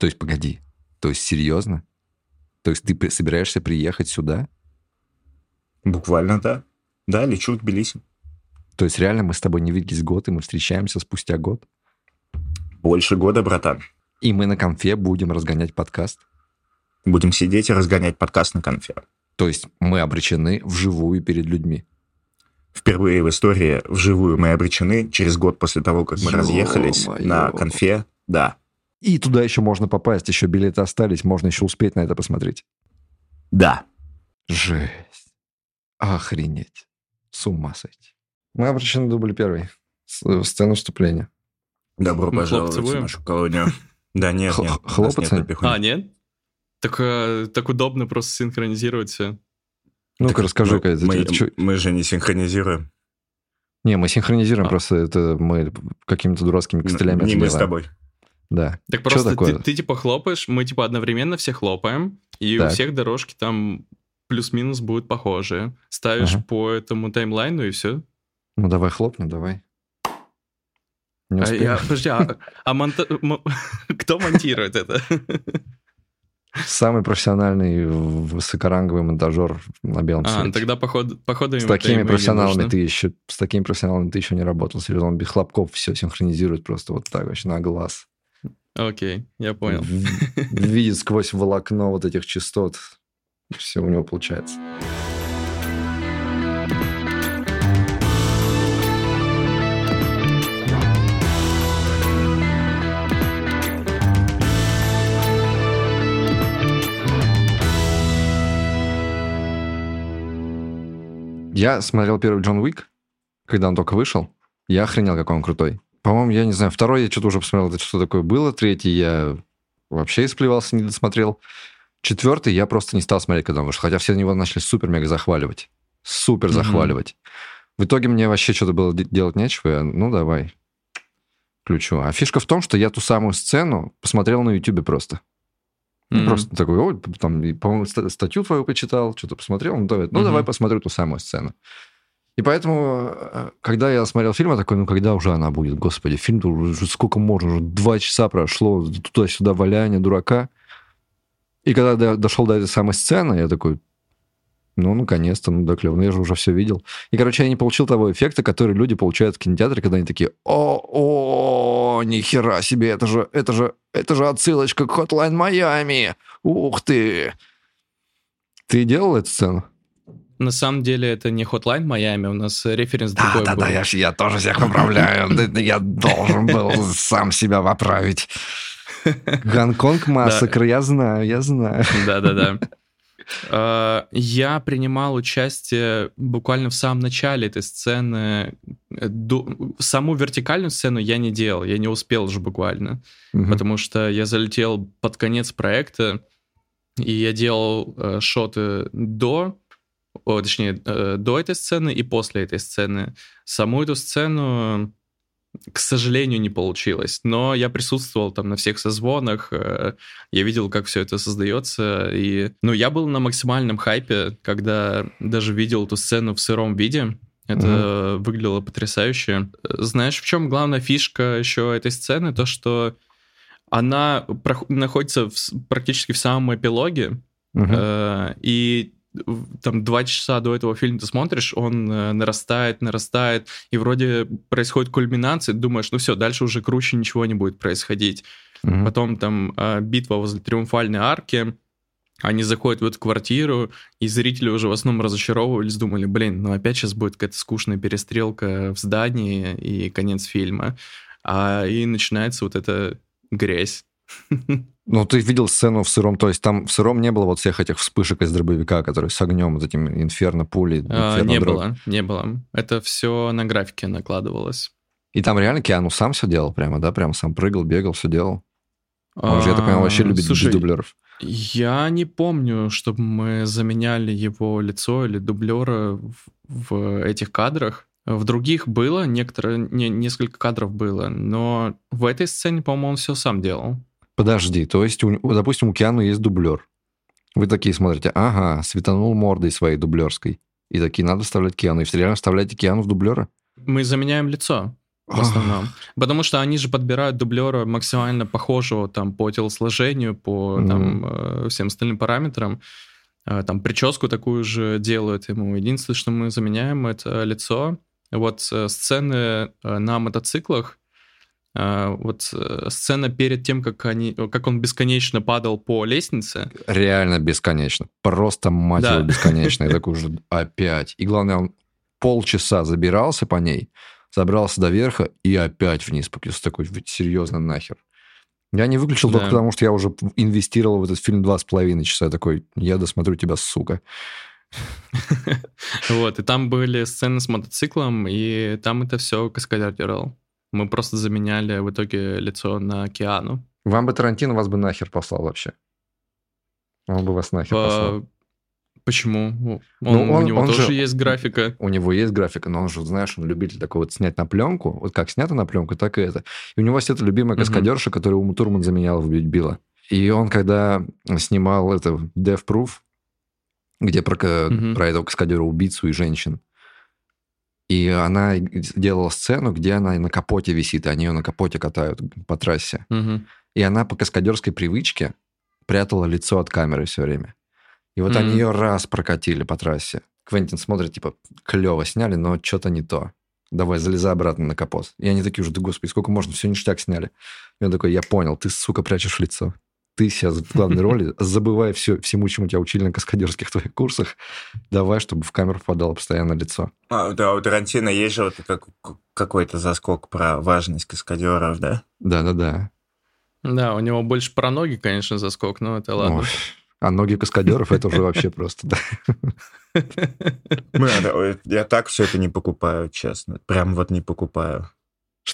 То есть, погоди, то есть серьезно? То есть ты собираешься приехать сюда? Буквально, да. Да, лечу в Тбилиси. То есть реально мы с тобой не виделись год, и мы встречаемся спустя год? Больше года, братан. И мы на конфе будем разгонять подкаст? Будем сидеть и разгонять подкаст на конфе. То есть мы обречены вживую перед людьми? Впервые в истории вживую мы обречены через год после того, как мы Ё-моё. разъехались на конфе. Да, И туда еще можно попасть, еще билеты остались, можно еще успеть на это посмотреть. да. Жесть. Охренеть. С ума сойти. Мы обречены на дубль первый. Сцена вступления. Добро Мы пожаловать в нашу колонию. Да нет, нет. хлопаться? А, нет? Так, э, так удобно просто синхронизировать все. Ну-ка, ну, это мы, мы же не синхронизируем. Не, мы синхронизируем, А. просто это мы какими-то дурацкими костылями не мы с тобой. Да. Так просто такое? ты, ты, типа хлопаешь, мы типа одновременно все хлопаем, и Так. у всех дорожки там плюс-минус будут похожие. Ставишь Ага. по этому таймлайну и все. Ну, давай хлопнем, давай. Не А, я- подожди, а, а монта- кто монтирует это? Самый профессиональный высокоранговый монтажер на белом А, свете. тогда походу, походу С такими профессионалами ты еще с такими профессионалами ты еще не работал. Серьезно, он без хлопков все синхронизирует просто вот так вообще на глаз. Окей, я понял. Видит сквозь волокно вот этих частот. Все у него получается. Я смотрел первый Джон Уик, когда он только вышел. Я охренел, какой он крутой. По-моему, я не знаю, второй я что-то уже посмотрел, что такое было. Третий я вообще исплевался, не досмотрел. Четвертый я просто не стал смотреть, когда он вышел. Хотя все на него начали супер-мега захваливать. Супер захваливать. В итоге мне вообще что-то было де- делать нечего. Я, ну, давай, включу. А фишка в том, что я ту самую сцену посмотрел на Ютубе просто. Мгм. Просто такой, ой, там, по-моему, ста- статью твою почитал, что-то посмотрел, ну, давай, ну, Мгм. давай посмотрю ту самую сцену. И поэтому, э, когда я смотрел фильм, я такой, ну, когда уже она будет? Господи, фильм уже сколько можно? Уже два часа прошло, туда-сюда валяние, дурака. И когда до- дошел до этой самой сцены, я такой, ну, наконец-то, ну да, клево, ну я же уже все видел. И, короче, я не получил того эффекта, который люди получают в кинотеатре, когда они такие, о, о, нихера себе, это же, это же, это же отсылочка к Hotline Miami. Ух ты. Ты делал эту сцену? На самом деле это не Hotline Miami, у нас референс Да, другой да, был. да, я, я тоже всех поправляю. Я должен был сам себя поправить. Гонконг Массакр, я знаю, я знаю. Да-да-да. Э, Я принимал участие буквально в самом начале этой сцены. Саму вертикальную сцену я не делал, я не успел же буквально, потому что я залетел под конец проекта, и я делал э, шоты до, о, точнее, э, до этой сцены и после этой сцены. Саму эту сцену, к сожалению, не получилось, но я присутствовал там на всех созвонах, э, я видел, как все это создается, и, ну, я был на максимальном хайпе, когда даже видел эту сцену в сыром виде, это выглядело потрясающе. Знаешь, в чем главная фишка еще этой сцены? То, что она находится в практически в самом эпилоге. Э, И там два часа до этого фильма ты смотришь, он э, нарастает, нарастает, и вроде происходит кульминация, думаешь, ну все, дальше уже круче ничего не будет происходить. Мгм. Потом там э, битва возле Триумфальной арки, они заходят в эту квартиру, и зрители уже в основном разочаровывались, думали, блин, ну опять сейчас будет какая-то скучная перестрелка в здании и конец фильма. А и начинается вот эта грязь. Ну, ты видел сцену в сыром, то есть там в сыром не было вот всех этих вспышек из дробовика, которые с огнем, вот этим инферно пули, А, не дробь. было, не было. Это все на графике накладывалось. И там реально Киану сам все делал прямо, да? Прям сам прыгал, бегал, все делал. Он же, я так понимаю, вообще А, любит слушай, дублеров. Я не помню, чтобы мы заменяли его лицо или дублера в, в этих кадрах. В других было, некоторые, не, несколько кадров было, но в этой сцене, по-моему, он все сам делал. Подожди, то есть, у- допустим, у Киану есть дублер. Вы такие смотрите, ага, светанул мордой своей дублерской. И такие, надо вставлять Киану. И реально вставляете Киану в дублера? Мы заменяем лицо. в основном. Потому что они же подбирают дублера максимально похожего там по телосложению, по там э, всем остальным параметрам. Э, Там прическу такую же делают ему. Единственное, что мы заменяем, это лицо. Вот э, сцены на мотоциклах, вот э, сцена перед тем, как, они, как он бесконечно падал по лестнице, Реально бесконечно. Просто, мать Да. его, бесконечно. Я такой уже опять. И главное, он полчаса забирался по ней, забрался до верха и опять вниз спустился. Такой, «Вы серьезно нахер. Я не выключил только Да. потому, что я уже инвестировал в этот фильм два с половиной часа. Я такой, я досмотрю тебя, сука. Вот, и там были сцены с мотоциклом, и там это все каскадер делал. Мы просто заменяли в итоге лицо на Киану. Вам бы Тарантино вас бы нахер послал вообще. Он бы вас нахер послал. А, Почему? Он, Ну, он- у него он тоже же- есть графика. У него есть графика, но он же, знаешь, он любитель такой вот снять на пленку. Вот как снято на пленку, так и это. И у него есть эта любимая каскадерша, которую Ума Турман заменяла в «Убить Билла». И он, когда снимал это Death Proof, где про, Мгм. про этого каскадера-убийцу и женщин, и она делала сцену, где она на капоте висит, и они ее на капоте катают по трассе. Мгм. И она по каскадерской привычке прятала лицо от камеры все время. И вот они Мгм. ее раз прокатили по трассе. Квентин смотрит, типа, клево сняли, но что-то не то. Давай, залезай обратно на капот. И они такие уже, да господи, сколько можно, все ништяк сняли. И он такой, я понял, ты, сука, прячешь лицо. Ты сейчас в главной роли, забывай все, всему, чему тебя учили на каскадерских твоих курсах. Давай, чтобы в камеру попадало постоянно лицо. А, да, у Тарантино есть же вот как, какой-то заскок про важность каскадеров, да? Да-да-да. Да, у него больше про ноги, конечно, заскок, но это ладно. Ой, А ноги каскадеров, это уже вообще просто, да. Ой, Я так все это не покупаю, честно. Прям вот не покупаю.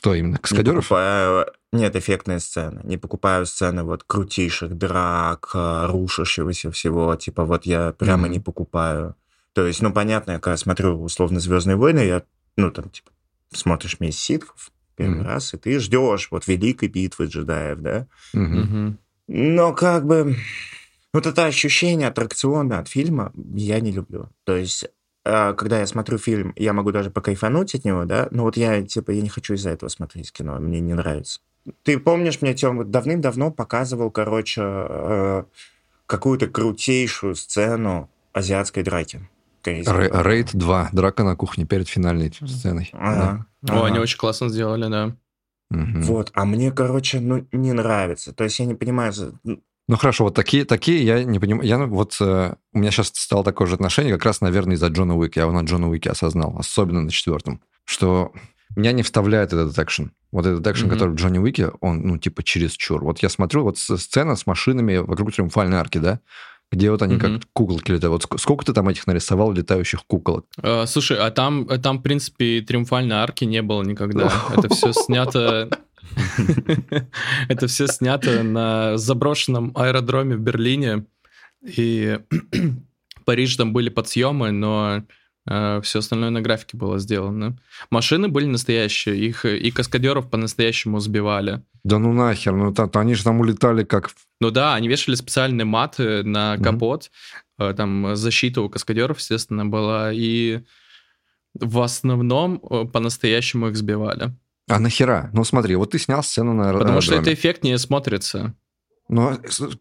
Что именно, Не каскадеров? покупаю... Нет, эффектные сцены. Не покупаю сцены вот крутейших драк, а, рушащегося всего. Типа вот я прямо Мгм. не покупаю. То есть, ну, понятно, я когда смотрю условно «Звездные войны», я, ну, там, типа, смотришь «Месть ситхов» первый Мгм. раз, и ты ждешь вот великой битвы джедаев, да? Мгм. Но как бы вот это ощущение аттракциона от фильма я не люблю. То есть, когда я смотрю фильм, я могу даже покайфануть от него, да, но вот я, типа, я не хочу из-за этого смотреть кино, мне не нравится. Ты помнишь, мне, Тём, вот давным-давно показывал, короче, э, какую-то крутейшую сцену азиатской драки. Рейд 2. Драка на кухне перед финальной сценой. Ага, О, ага. они очень классно сделали, да. Мгм. Вот, а мне, короче, ну, не нравится. То есть я не понимаю, за- Ну хорошо, вот такие, такие я не понимаю. Я, ну, вот э, у меня сейчас стало такое же отношение, как раз, наверное, из-за Джона Уика. Я его на Джона Уике осознал, особенно на четвертом, что меня не вставляет этот экшен. Вот этот экшен, Мгм. который в Джонни Уике, он, ну, типа, чересчур. Вот я смотрю, вот сцена с машинами вокруг Триумфальной арки, да, где вот они Мгм. как куколки летают. Вот ск- сколько ты там этих нарисовал летающих куколок? Э, Слушай, а там, э, там, в принципе, триумфальной арки не было никогда. Это все снято... Это все снято на заброшенном аэродроме в Берлине. И Париж там были подсъемы, но все остальное на графике было сделано. Машины были настоящие, их э, и каскадеров по-настоящему сбивали. Да ну нахер, ну та- они же там улетали как... Ну да, они вешали специальные маты на капот. Э, Там защита у каскадеров, естественно, была. И в основном э, по-настоящему их сбивали. А нахера? Ну смотри, вот ты снял сцену на аэро- Потому что аэродроме. это эффектнее смотрится. Но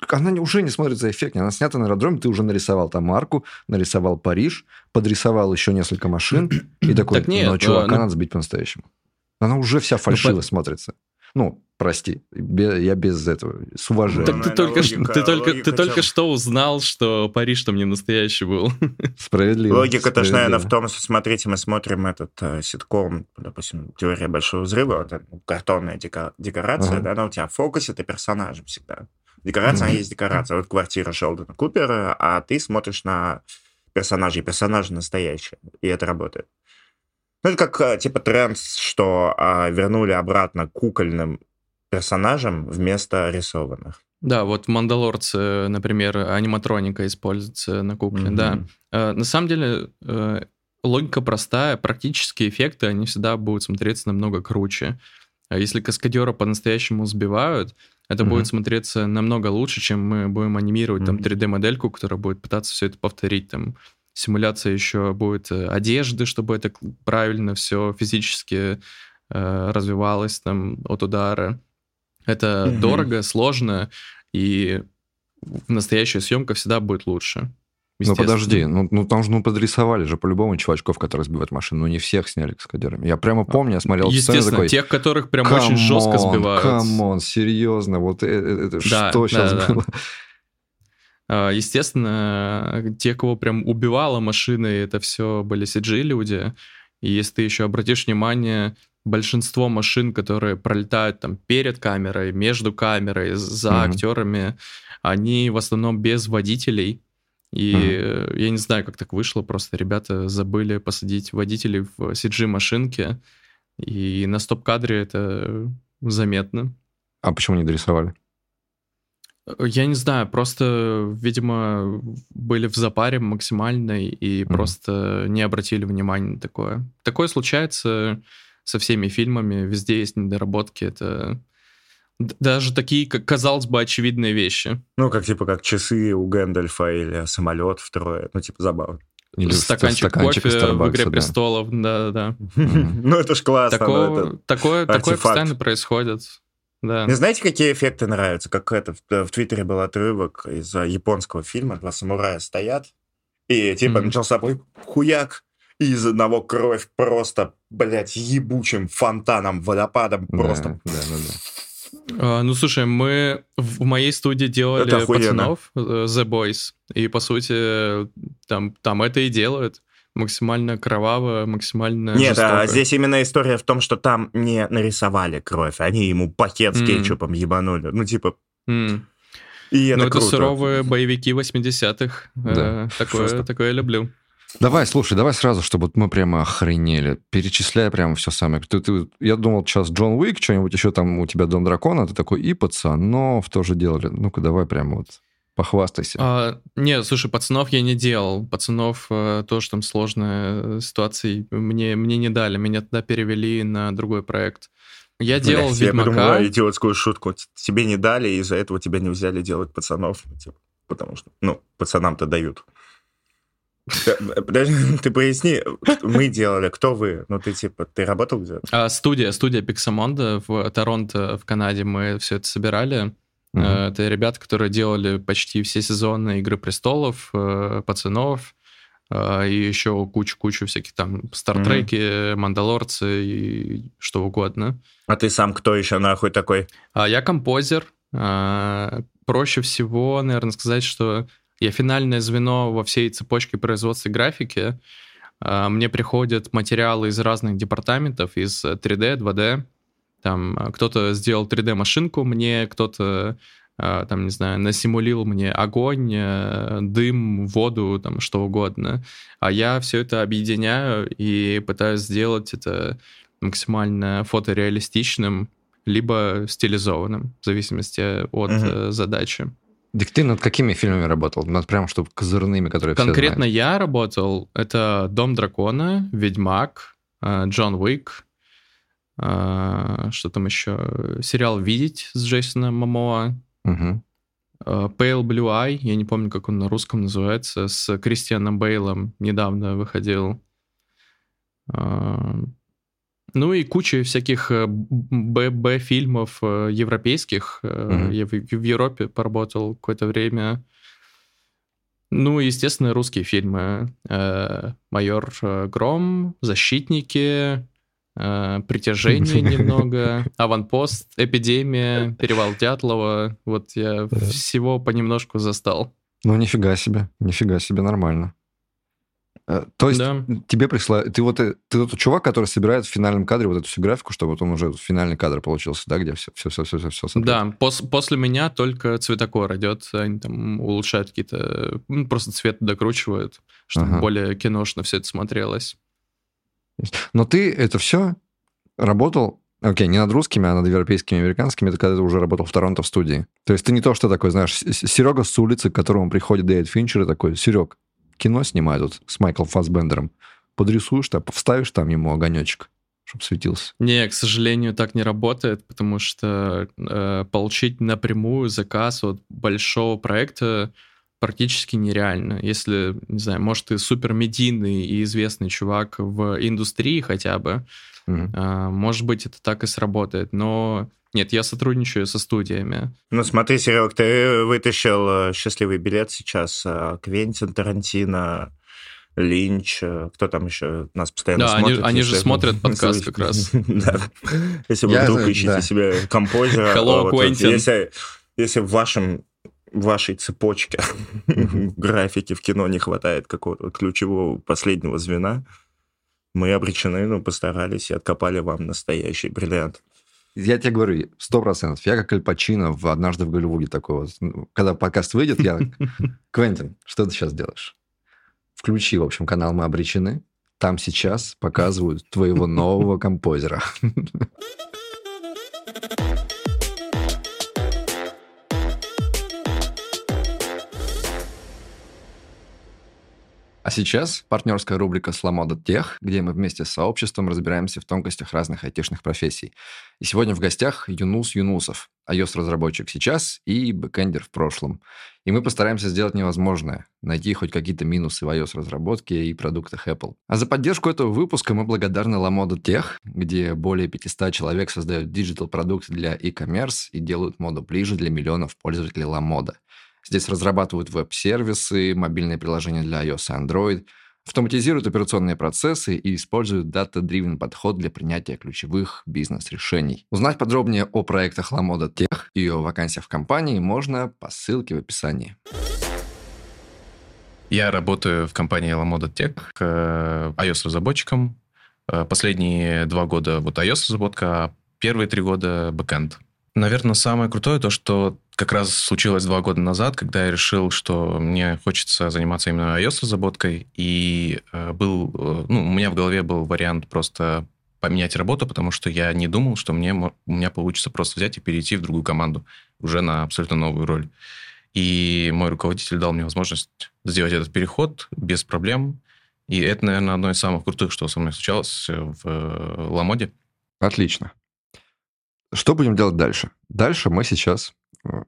она уже не смотрится эффектнее. Она снята на аэродроме, ты уже нарисовал там арку, нарисовал Париж, подрисовал еще несколько машин, и такой, Так нет, ну, чувака э, ну- надо сбить по-настоящему. Она уже вся фальшиво по- смотрится. Ну, прости, я без этого, с уважением. Так ты только, логика- ты только, логика ты только что узнал, что Париж там не настоящий был. Справедливо. Логика-то ж, наверное, в том, что, смотрите, мы смотрим этот э, ситком, допустим, «Теория большого взрыва», эта картонная дека- декорация, Ага. да, она у тебя в фокусе, ты персонажем всегда. Декорация, она Мгм. есть декорация. Вот квартира Шелдона Купера, а ты смотришь на персонажей, персонажи настоящие, и это работает. Ну, это как, э, типа, тренд, что а, вернули обратно кукольным персонажам вместо рисованных. Да, вот в Мандалорце, например, аниматроника используется на кукле, Мгм. да. Э, На самом деле, э, логика простая, практические эффекты, они всегда будут смотреться намного круче. А Если каскадера по-настоящему сбивают, это Мгм. будет смотреться намного лучше, чем мы будем анимировать там Мгм. 3D-модельку, которая будет пытаться все это повторить. Там симуляция еще будет э, одежды, чтобы это правильно все физически э, развивалась там от удара. Это Мгм. дорого, сложно, и настоящая съемка всегда будет лучше. Ну подожди, ну, ну там же ну, подрисовали же по-любому чувачков, которые сбивают машину. Ну не всех сняли каскадерами. Я прямо помню, я смотрел сцену Естественно, такой... тех, которых прям очень жестко сбивают. Come on, серьезно, вот э- э- это Да, что да, сейчас да. было? А, Естественно, те, кого прям убивала машина, это все были CG-люди. И если ты еще обратишь внимание, большинство машин, которые пролетают там перед камерой, между камерой, за Мгм. актерами, они в основном без водителей. И э, я не знаю, как так вышло, просто ребята забыли посадить водителей в CG-машинки, и на стоп-кадре это заметно. А почему не дорисовали? Я не знаю, просто, видимо, были в запаре максимальной и Мгм. просто не обратили внимания на такое. Такое случается со всеми фильмами, везде есть недоработки. Это даже такие, как казалось бы, очевидные вещи. Ну, как типа как часы у Гэндальфа или самолет втрое. Ну, типа забавно. Или стаканчик, стаканчик кофе в «Игре да. престолов», да-да-да. Ну, это ж классно. но Такое, постоянно происходит. Да. Мне знаете, какие эффекты нравятся? Как это, в, в Твиттере был отрывок из а, японского фильма «Два самурая стоят», и типа Мгм. начался бой, хуяк, и из одного кровь просто, блядь, ебучим фонтаном, водопадом просто. да, да, да. А, ну, слушай, мы в моей студии делали пацанов, э, The Boys, и, по сути, там, там это и делают. Максимально кроваво, максимально Нет, а жестоко. здесь именно история в том, что там не нарисовали кровь, они ему пакет с М. кетчупом ебанули. Ну, типа, М. и это ну, это круто. суровые боевики 80-х. Да. Э, такое, Просто. такое я люблю. Давай, слушай, давай сразу, чтобы мы прямо охренели. Перечисляй прямо все самое. Ты, ты- я думал, сейчас Джон Уик, что-нибудь еще там у тебя Дом Дракона, ты такой и пацанов тоже делали. Ну-ка, давай прямо вот похвастайся. А, нет, слушай, пацанов я не делал. Пацанов э, тоже там сложная ситуация. Мне, мне не дали. Меня тогда перевели на другой проект. Я делал Блядь, Я Ведьмака. придумала идиотскую шутку. Тебе не дали, и из-за этого тебя не взяли делать пацанов. Ну, типа, потому что, ну, пацанам-то дают. Подожди, ты поясни, мы делали, кто вы? Ну, ты типа, ты работал где-то? А, студия, студия Pixamonda в Торонто, в Канаде, мы все это собирали. Э, Это ребята, которые делали почти все сезоны Игры престолов, э, пацанов, э, и еще кучу-кучу всяких там Стартреки, Мандалорцы и что угодно. А ты сам кто еще нахуй такой? А я композер. А, Проще всего, наверное, сказать, что я финальное звено во всей цепочке производства графики. А, Мне приходят материалы из разных департаментов, из 3D, 2D. Там а, кто-то сделал 3D-машинку мне, кто-то а, там, не знаю, насимулил мне огонь, э, дым, воду, там, что угодно. А я все это объединяю и пытаюсь сделать это максимально фотореалистичным, либо стилизованным, в зависимости от э, задачи. Так ты над какими фильмами работал? Над прям, чтобы козырными, которые Конкретно я работал, это «Дом дракона», «Ведьмак», э, «Джон Уик», э, что там еще, сериал «Видеть» с Джейсоном Момоа, Мгм. э, «Pale Blue Eye», я не помню, как он на русском называется, с Кристианом Бейлом недавно выходил. Ну и куча всяких э, Б- Б-фильмов э, европейских. Мгм. Я в в Европе поработал какое-то время. Ну, естественно, русские фильмы. «Майор Гром», «Защитники», «Притяжение» немного, «Аванпост», «Эпидемия», «Перевал Дятлова». Вот я всего понемножку застал. Ну, нифига себе, нифига себе, нормально. Э, То есть Да. тебе пришла... Ты вот э, ты тот чувак, который собирает в финальном кадре вот эту всю графику, чтобы вот он уже финальный кадр получился, да, где все, все, все, все, все, Да, пос- после меня только цветокор идет, они там улучшают какие-то, ну, просто цвет докручивают, чтобы Ага. более киношно все это смотрелось. Но ты это все работал, окей, не над русскими, а над европейскими американскими, это когда ты уже работал в Торонто в студии. То есть ты не то, что такой, знаешь, Серега с улицы, к которому приходит Дэвид Финчер и такой, Серег, кино снимай тут с Майклом Фассбендером. Подрисуешь, там, вставишь там ему огонечек, чтобы светился. Не, к сожалению, так не работает, потому что э, получить напрямую заказ от большого проекта практически нереально. Если, не знаю, может, ты супер медийный и известный чувак в индустрии хотя бы, mm-hmm. может быть, это так и сработает. Но нет, я сотрудничаю со студиями. Ну, смотри, Серег, ты вытащил э, счастливый билет сейчас. Э, Квентин Тарантино, Линч, э, кто там еще нас постоянно да, смотрит. Да, они, они же смотрят подкаст как раз. Если вы вдруг ищете себе композера... Hello, Quentin. Если в вашем вашей цепочке графики в кино не хватает какого-то ключевого последнего звена, мы обречены, ну, постарались и откопали вам настоящий бриллиант. Я тебе говорю, сто процентов. Я как Аль Пачино в «Однажды в Голливуде» такой вот. Ну, когда подкаст выйдет, я... Квентин, что ты сейчас делаешь? Включи, в общем, канал «Мы обречены». Там сейчас показывают твоего нового композера. А сейчас партнерская рубрика с «Lamoda Tech», где мы вместе с сообществом разбираемся в тонкостях разных айтишных профессий. И сегодня в гостях Юнус Юнусов, iOS-разработчик сейчас и бэкэндер в прошлом. И мы постараемся сделать невозможное – найти хоть какие-то минусы в iOS-разработке и продуктах Apple. А за поддержку этого выпуска мы благодарны Lamoda Tech, где более 500 человек создают digital-продукты для e-commerce и делают моду ближе для миллионов пользователей Lamoda. Здесь разрабатывают веб-сервисы, мобильные приложения для iOS и Android, автоматизируют операционные процессы и используют data-driven подход для принятия ключевых бизнес-решений. Узнать подробнее о проектах Lamoda Tech и о вакансиях в компании можно по ссылке в описании. Я работаю в компании Lamoda Tech э, iOS-разработчиком. Э, последние два года вот iOS-разработка, а первые три года бэкэнд. Наверное, самое крутое то, что как раз случилось два года назад, когда я решил, что мне хочется заниматься именно iOS-разработкой, и э, был, э, ну, у меня в голове был вариант просто поменять работу, потому что я не думал, что мне, у меня получится просто взять и перейти в другую команду, уже на абсолютно новую роль. И мой руководитель дал мне возможность сделать этот переход без проблем. И это, наверное, одно из самых крутых, что со мной случалось в э, Ламоде. Отлично. Что будем делать дальше? Дальше мы сейчас э,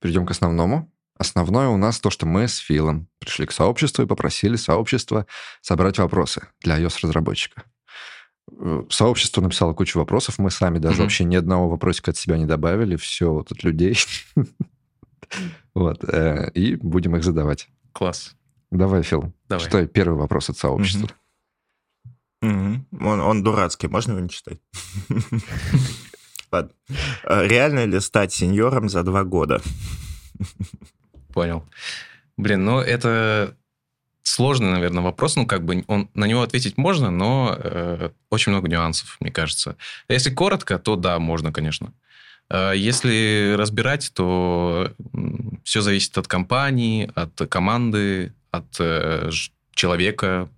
перейдем к основному. Основное у нас то, что мы с Филом пришли к сообществу и попросили сообщество собрать вопросы для iOS-разработчика. Э, сообщество написало кучу вопросов, мы сами даже mm-hmm. вообще ни одного вопросика от себя не добавили, все вот от людей. Вот, э, и будем их задавать. Класс. Давай, Фил. Давай. Что первый вопрос от сообщества? Он, он дурацкий, можно его не читать? Ладно. А реально ли стать сеньором за два года? Понял. Блин, ну это сложный, наверное, вопрос. Ну, как бы он, на него ответить можно, но э, очень много нюансов, мне кажется. Если коротко, то да, можно, конечно. А если разбирать, то все зависит от компании, от команды, от э, человека.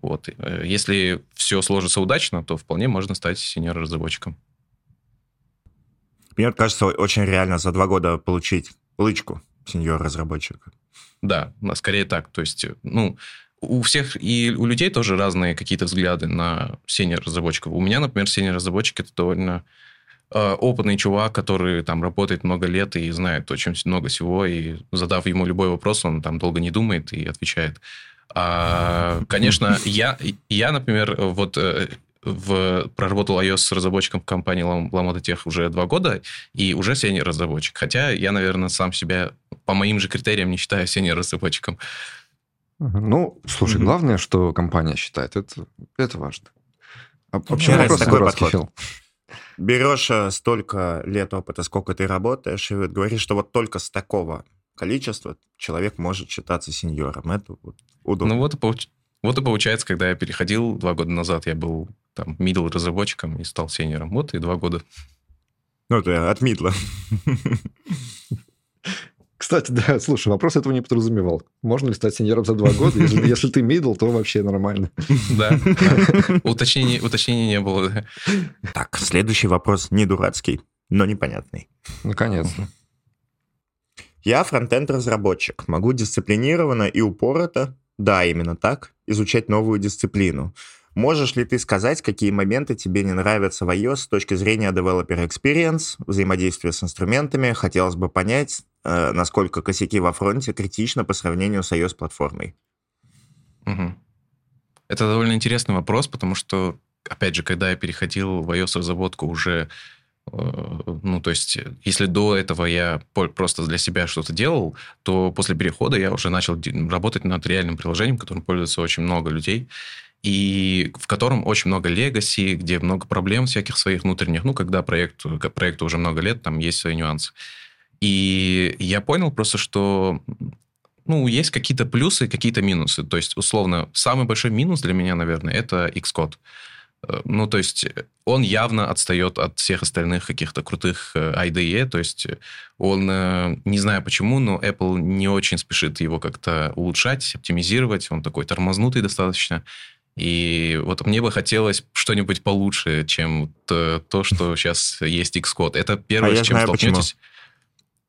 Вот. Э, если все сложится удачно, то вполне можно стать сеньор-разработчиком. Мне кажется, очень реально за два года получить лычку сеньор-разработчика. Да, скорее так. То есть, ну, у всех и у людей тоже разные какие-то взгляды на сеньор-разработчиков. У меня, например, сеньор-разработчик это довольно э, опытный чувак, который там работает много лет и знает очень много всего, и задав ему любой вопрос, он там долго не думает и отвечает. А, конечно, я, я, например, вот э, в, проработал iOS разработчиком в компании Ламода Тех уже два года, и уже сеньор разработчик. Хотя я, наверное, сам себя по моим же критериям не считаю сеньор разработчиком. Ну, слушай, mm-hmm. главное, что компания считает, это, это важно. А вообще, вопрос такой подход. Фил. Берешь э, столько лет опыта, сколько ты работаешь, и вот говоришь, что вот только с такого количества человек может считаться сеньором. Это вот удобно. Ну вот. Вот и получается, когда я переходил два года назад, я был там, middle разработчиком и стал сеньором. Вот и два года. Ну, ты от мидла. Кстати, да, слушай, вопрос этого не подразумевал. Можно ли стать сеньором за два года? Если, если ты мидл, то вообще нормально. Да, Уточнения, уточнения не было. Так, следующий вопрос не дурацкий, но непонятный. Наконец-то. Я фронтенд-разработчик. Могу дисциплинированно и упорото, да, именно так, изучать новую дисциплину. Можешь ли ты сказать, какие моменты тебе не нравятся в iOS с точки зрения developer experience, взаимодействия с инструментами? Хотелось бы понять, э, насколько косяки во фронте критично по сравнению с iOS-платформой? Угу. Это довольно интересный вопрос, потому что, опять же, когда я переходил в iOS-разработку уже ну, то есть, если до этого я просто для себя что-то делал, то после перехода я уже начал работать над реальным приложением, которым пользуется очень много людей, и в котором очень много легаси, где много проблем всяких своих внутренних, ну, когда проект, проекту уже много лет, там есть свои нюансы. И я понял просто, что ну, есть какие-то плюсы, какие-то минусы. То есть, условно, самый большой минус для меня, наверное, это Xcode. Э, ну, то есть он явно отстает от всех остальных каких-то крутых э, IDE, то есть он, э, не знаю почему, но Apple не очень спешит его как-то улучшать, оптимизировать, он такой тормознутый достаточно. И вот мне бы хотелось что-нибудь получше, чем то, что сейчас есть Xcode. Это первое, а с чем знаю, столкнетесь. Почему.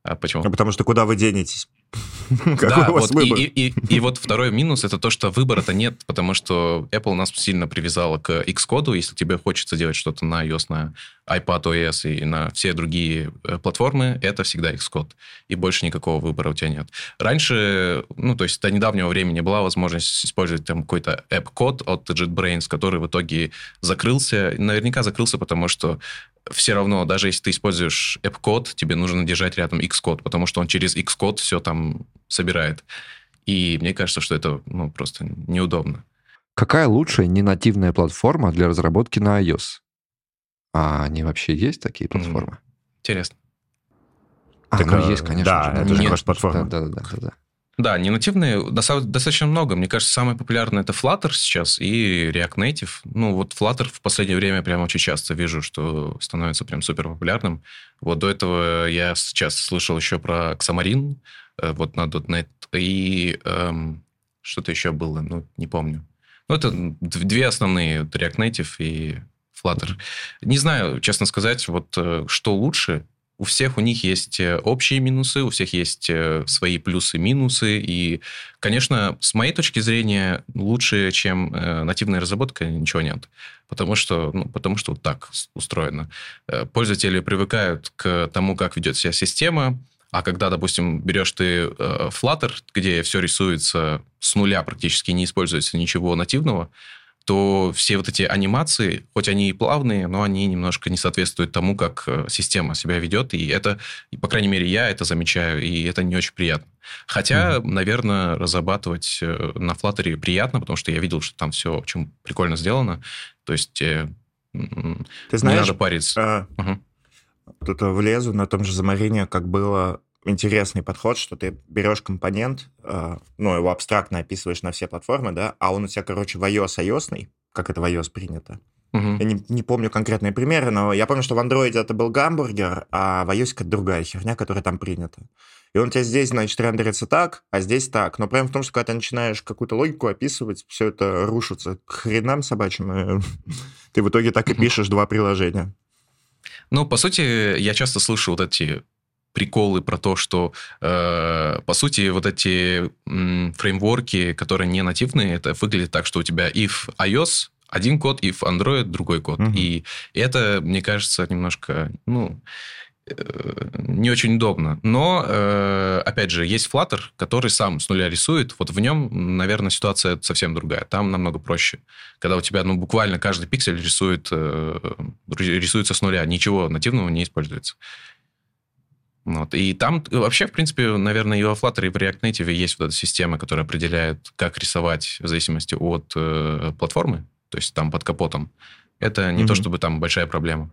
А почему? А потому что куда вы денетесь? Да, вот и, и, и, и вот второй минус это то, что выбора-то нет, потому что Apple нас сильно привязала к Xcode. Если тебе хочется делать что-то на iOS, на iPad OS и на все другие э, платформы, это всегда Xcode. И больше никакого выбора у тебя нет. Раньше, ну, то есть до недавнего времени была возможность использовать там какой-то app-код от JetBrains, который в итоге закрылся. Наверняка закрылся, потому что все равно, даже если ты используешь app-код, тебе нужно держать рядом Xcode, потому что он через Xcode все там собирает. И мне кажется, что это ну, просто неудобно. Какая лучшая ненативная платформа для разработки на iOS? А они вообще есть такие платформы? Интересно. А, так, ну есть, конечно. Да, же. это же кросс-платформа. Да, да, да, да, да. Да, не нативные достаточно много. Мне кажется, самый популярный это Flutter сейчас и React Native. Ну, вот Flutter в последнее время прям очень часто вижу, что становится прям супер популярным. Вот до этого я сейчас слышал еще про Xamarin, э, вот на .NET, и эм, что-то еще было, ну, не помню. Ну, это две основные, React Native и Flutter. Не знаю, честно сказать, вот э, что лучше, у всех у них есть э, общие минусы, у всех есть э, свои плюсы-минусы. И, конечно, с моей точки зрения, лучше, чем э, нативная разработка, ничего нет. Потому что, ну, потому что вот так устроено. Пользователи привыкают к тому, как ведет себя система, а когда, допустим, берешь ты Flutter, где все рисуется с нуля практически, не используется ничего нативного, то все вот эти анимации, хоть они и плавные, но они немножко не соответствуют тому, как э, система себя ведет, и это, по крайней мере, я это замечаю, и это не очень приятно. Хотя, mm-hmm. наверное, разрабатывать э, на Flutter приятно, потому что я видел, что там все очень прикольно сделано. То есть э, Ты знаешь, не надо париться. А, угу. Влезу на том же замарении, как было интересный подход, что ты берешь компонент, э, ну, его абстрактно описываешь на все платформы, да, а он у тебя, короче, в iOS iOS, как это в iOS принято. Угу. Я не, не помню конкретные примеры, но я помню, что в Android это был гамбургер, а в iOS это другая херня, которая там принята. И он у тебя здесь, значит, рендерится так, а здесь так. Но прям в том, что когда ты начинаешь какую-то логику описывать, все это рушится к хренам собачьим. Ты в итоге так и пишешь два приложения. Ну, по сути, я часто слышу вот эти приколы про то, что, э, по сути, вот эти м, фреймворки, которые не нативные, это выглядит так, что у тебя if iOS один код, if Android другой код. Угу. И это, мне кажется, немножко, ну, э, не очень удобно. Но, э, опять же, есть Flutter, который сам с нуля рисует. Вот в нем, наверное, ситуация совсем другая. Там намного проще. Когда у тебя, ну, буквально каждый пиксель рисует, э, рисуется с нуля. Ничего нативного не используется. Вот. И там вообще, в принципе, наверное, и во Flutter, и в React Native есть вот эта система, которая определяет, как рисовать в зависимости от э, платформы, то есть там под капотом. Это не mm-hmm. то, чтобы там большая проблема.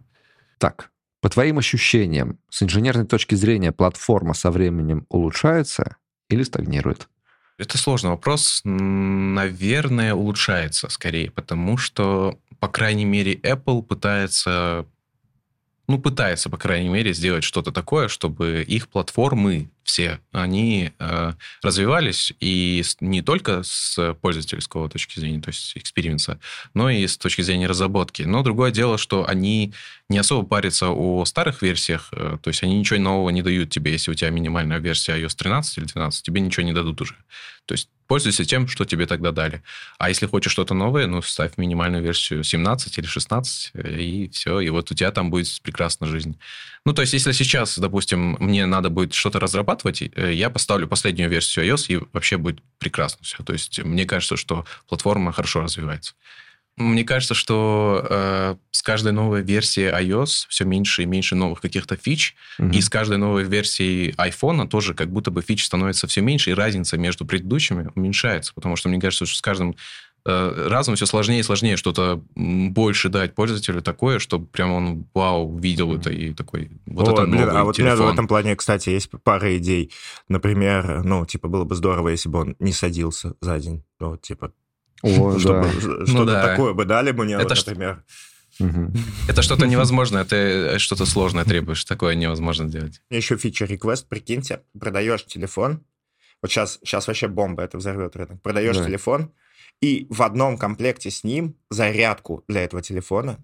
Так, по твоим ощущениям, с инженерной точки зрения, платформа со временем улучшается или стагнирует? Это сложный вопрос. Наверное, улучшается скорее, потому что, по крайней мере, Apple пытается ну, пытается, по крайней мере, сделать что-то такое, чтобы их платформы все, они э, развивались и не только с пользовательского точки зрения, то есть эксперимента, но и с точки зрения разработки. Но другое дело, что они не особо парятся о старых версиях, э, то есть они ничего нового не дают тебе, если у тебя минимальная версия iOS 13 или 12, тебе ничего не дадут уже. То есть пользуйся тем, что тебе тогда дали. А если хочешь что-то новое, ну, ставь минимальную версию 17 или 16, э, и все, и вот у тебя там будет прекрасная жизнь. Ну, то есть, если сейчас, допустим, мне надо будет что-то разрабатывать, дорабатывать, э, я поставлю последнюю версию iOS, и вообще будет прекрасно все. То есть мне кажется, что платформа хорошо развивается. Мне кажется, что э, с каждой новой версией iOS все меньше и меньше новых каких-то фич, mm-hmm. и с каждой новой версией iPhone тоже как будто бы фич становится все меньше, и разница между предыдущими уменьшается, потому что мне кажется, что с каждым э, разом все сложнее и сложнее что-то больше дать пользователю такое, чтобы прям он вау видел это и такой вот О, это новый блин, А вот телефон. у меня в этом плане, кстати, есть пара идей. Например, ну типа было бы здорово, если бы он не садился за день, ну типа о, чтобы да. что-то ну, да. такое бы дали мне, это вот, например. Это что-то невозможное, это что-то сложное требуешь, такое невозможно сделать. Еще фича request, прикиньте, продаешь телефон, вот сейчас, сейчас вообще бомба, это взорвет рынок. Продаешь да. телефон, и в одном комплекте с ним зарядку для этого телефона,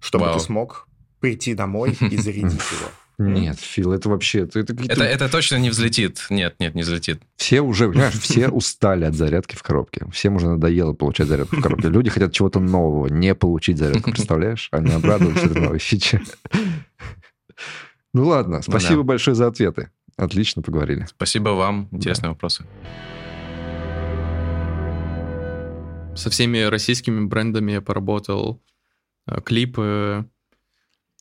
чтобы Вау. ты смог прийти домой и зарядить его. Нет, Фил, это вообще... Это, это, это, это точно не взлетит. Нет, нет, не взлетит. Все уже, понимаешь, все устали от зарядки в коробке. Всем уже надоело получать зарядку в коробке. Люди хотят чего-то нового, не получить зарядку, представляешь? Они обрадуются этой новой фиче. Ну ладно, ну спасибо ну, да. большое за ответы. Отлично поговорили. Спасибо вам. Интересные да. вопросы. Со всеми российскими брендами я поработал. Э, клипы,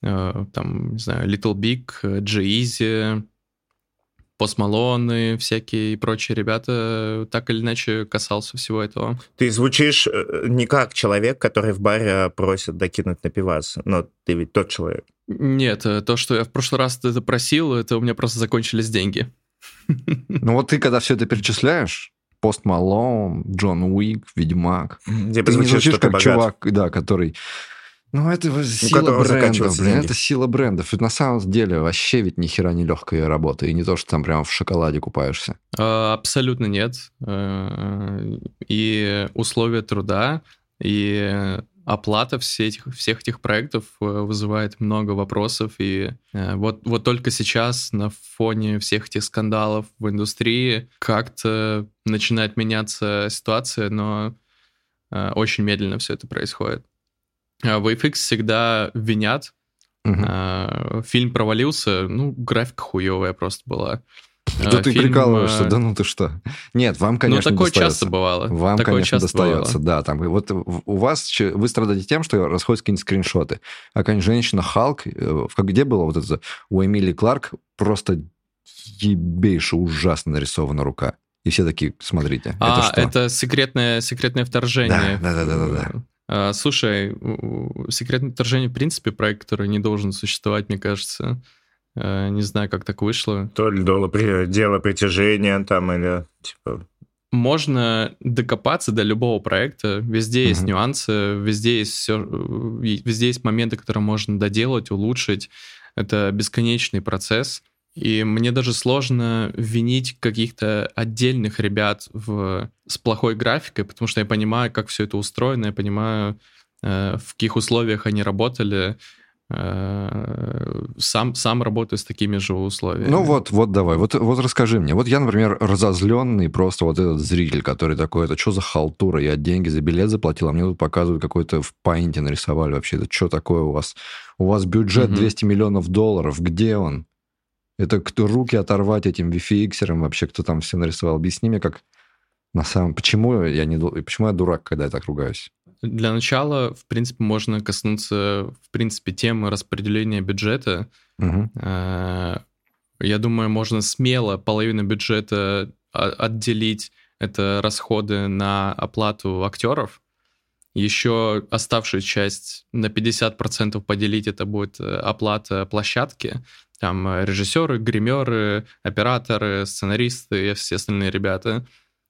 Э, там, не знаю, Little Big, G-Eazy, Post Malone и всякие прочие ребята так или иначе касался всего этого. Ты звучишь э, не как человек, который в баре просит докинуть на пивас, но ты ведь тот человек. Нет, э, то, что я в прошлый раз это просил, это у меня просто закончились деньги. Ну вот ты когда все это перечисляешь, Пост Малон, Джон Уик, Ведьмак. Где ты не звучишь как чувак, да, который ну, это сила брендов, блин, это сила брендов. И на самом деле вообще ведь ни хера не легкая работа, и не то, что там прямо в шоколаде купаешься. А, абсолютно нет. Э, и условия труда, и оплата всех этих, всех этих проектов э, вызывает много вопросов. И э, вот, вот только сейчас на фоне всех этих скандалов в индустрии как-то начинает меняться ситуация, но очень медленно все это происходит. А, VFX всегда винят. Угу. Фильм провалился, ну, графика хуевая просто была. Да а, ты фильм... прикалываешься, да ну ты что? Нет, вам, ну, конечно, Ну, такое достается. часто бывало. Вам, такое конечно, достается, бывало. да. Там, вот у вас, вы страдаете тем, что расходятся какие-нибудь скриншоты. А какая-нибудь женщина Халк, э, где было вот это, у Эмили Кларк просто ебейше ужасно нарисована рука. И все такие, смотрите, а, это что? это секретное, секретное вторжение. Да, да, да, да, да. А, слушай, секретное вторжение, в принципе, проект, который не должен существовать, мне кажется. А, не знаю, как так вышло. То ли дело, дело притяжения там или типа... Можно докопаться до любого проекта. Везде mm-hmm. есть нюансы, везде есть все, везде есть моменты, которые можно доделать, улучшить. Это бесконечный процесс. И мне даже сложно винить каких-то отдельных ребят в... с плохой графикой, потому что я понимаю, как все это устроено, я понимаю, э, в каких условиях они работали. Э, сам, сам работаю с такими же условиями. Ну вот, вот давай, вот, вот расскажи мне. Вот я, например, разозленный просто вот этот зритель, который такой, это что за халтура? Я деньги за билет заплатил, а мне тут показывают какой-то в паинте нарисовали вообще. Это что такое у вас? У вас бюджет mm 200 миллионов долларов, где он? Это кто руки оторвать этим VFX-ерам, вообще кто там все нарисовал? Объясни мне, как на самом... Почему я, не... Почему я дурак, когда я так ругаюсь? Для начала, в принципе, можно коснуться, в принципе, темы распределения бюджета. Угу. Я думаю, можно смело половину бюджета отделить это расходы на оплату актеров. Еще оставшую часть на 50% поделить это будет э, оплата площадки там э, режиссеры, гримеры, операторы, сценаристы и все остальные ребята.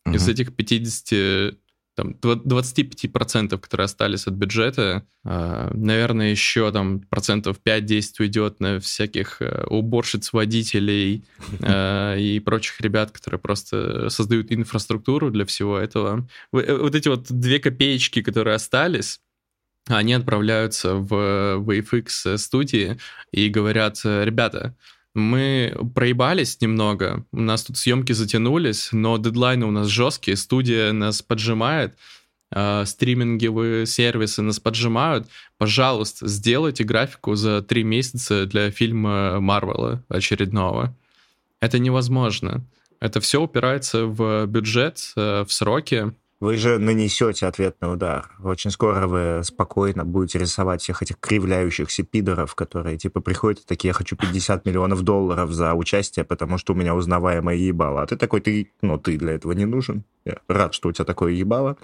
Угу. Из этих 50, там, 25%, которые остались от бюджета, э, наверное, еще там процентов 5-10 уйдет на всяких э, уборщиц, водителей и прочих ребят, которые просто создают инфраструктуру для всего этого. Вот эти вот две копеечки, которые остались, они отправляются в VFX студии и говорят, ребята, мы проебались немного, у нас тут съемки затянулись, но дедлайны у нас жесткие, студия нас поджимает, э, стриминговые сервисы нас поджимают. Пожалуйста, сделайте графику за три месяца для фильма Марвела очередного. Это невозможно. Это все упирается в бюджет, э, в сроки. Вы же нанесете ответный удар. Очень скоро вы спокойно будете рисовать всех этих кривляющихся пидоров, которые типа приходят и такие, я хочу 50 миллионов долларов за участие, потому что у меня узнаваемое ебало. А ты такой, ты, ну, ты для этого не нужен. Я рад, что у тебя такое ебало.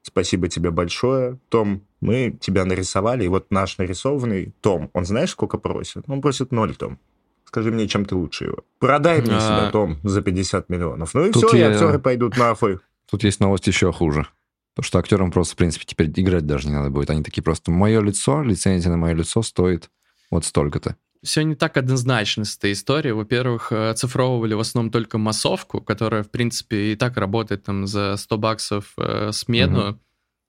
Спасибо тебе большое. Том, мы тебя нарисовали, и вот наш нарисованный Том, он знаешь, сколько просит? Он просит ноль, Том. Скажи мне, чем ты лучше его. Продай мне А. себя, Том, за 50 миллионов. Ну и Тут все, и я- актеры пойдут нахуй. Тут есть новость еще хуже. То, что актерам просто, в принципе, теперь играть даже не надо будет. Они такие просто, мое лицо, лицензия на мое лицо стоит вот столько-то. Все не так однозначно с этой историей. Во-первых, э, оцифровывали в основном только массовку, которая, в принципе, и так работает там за 100 баксов э, смену.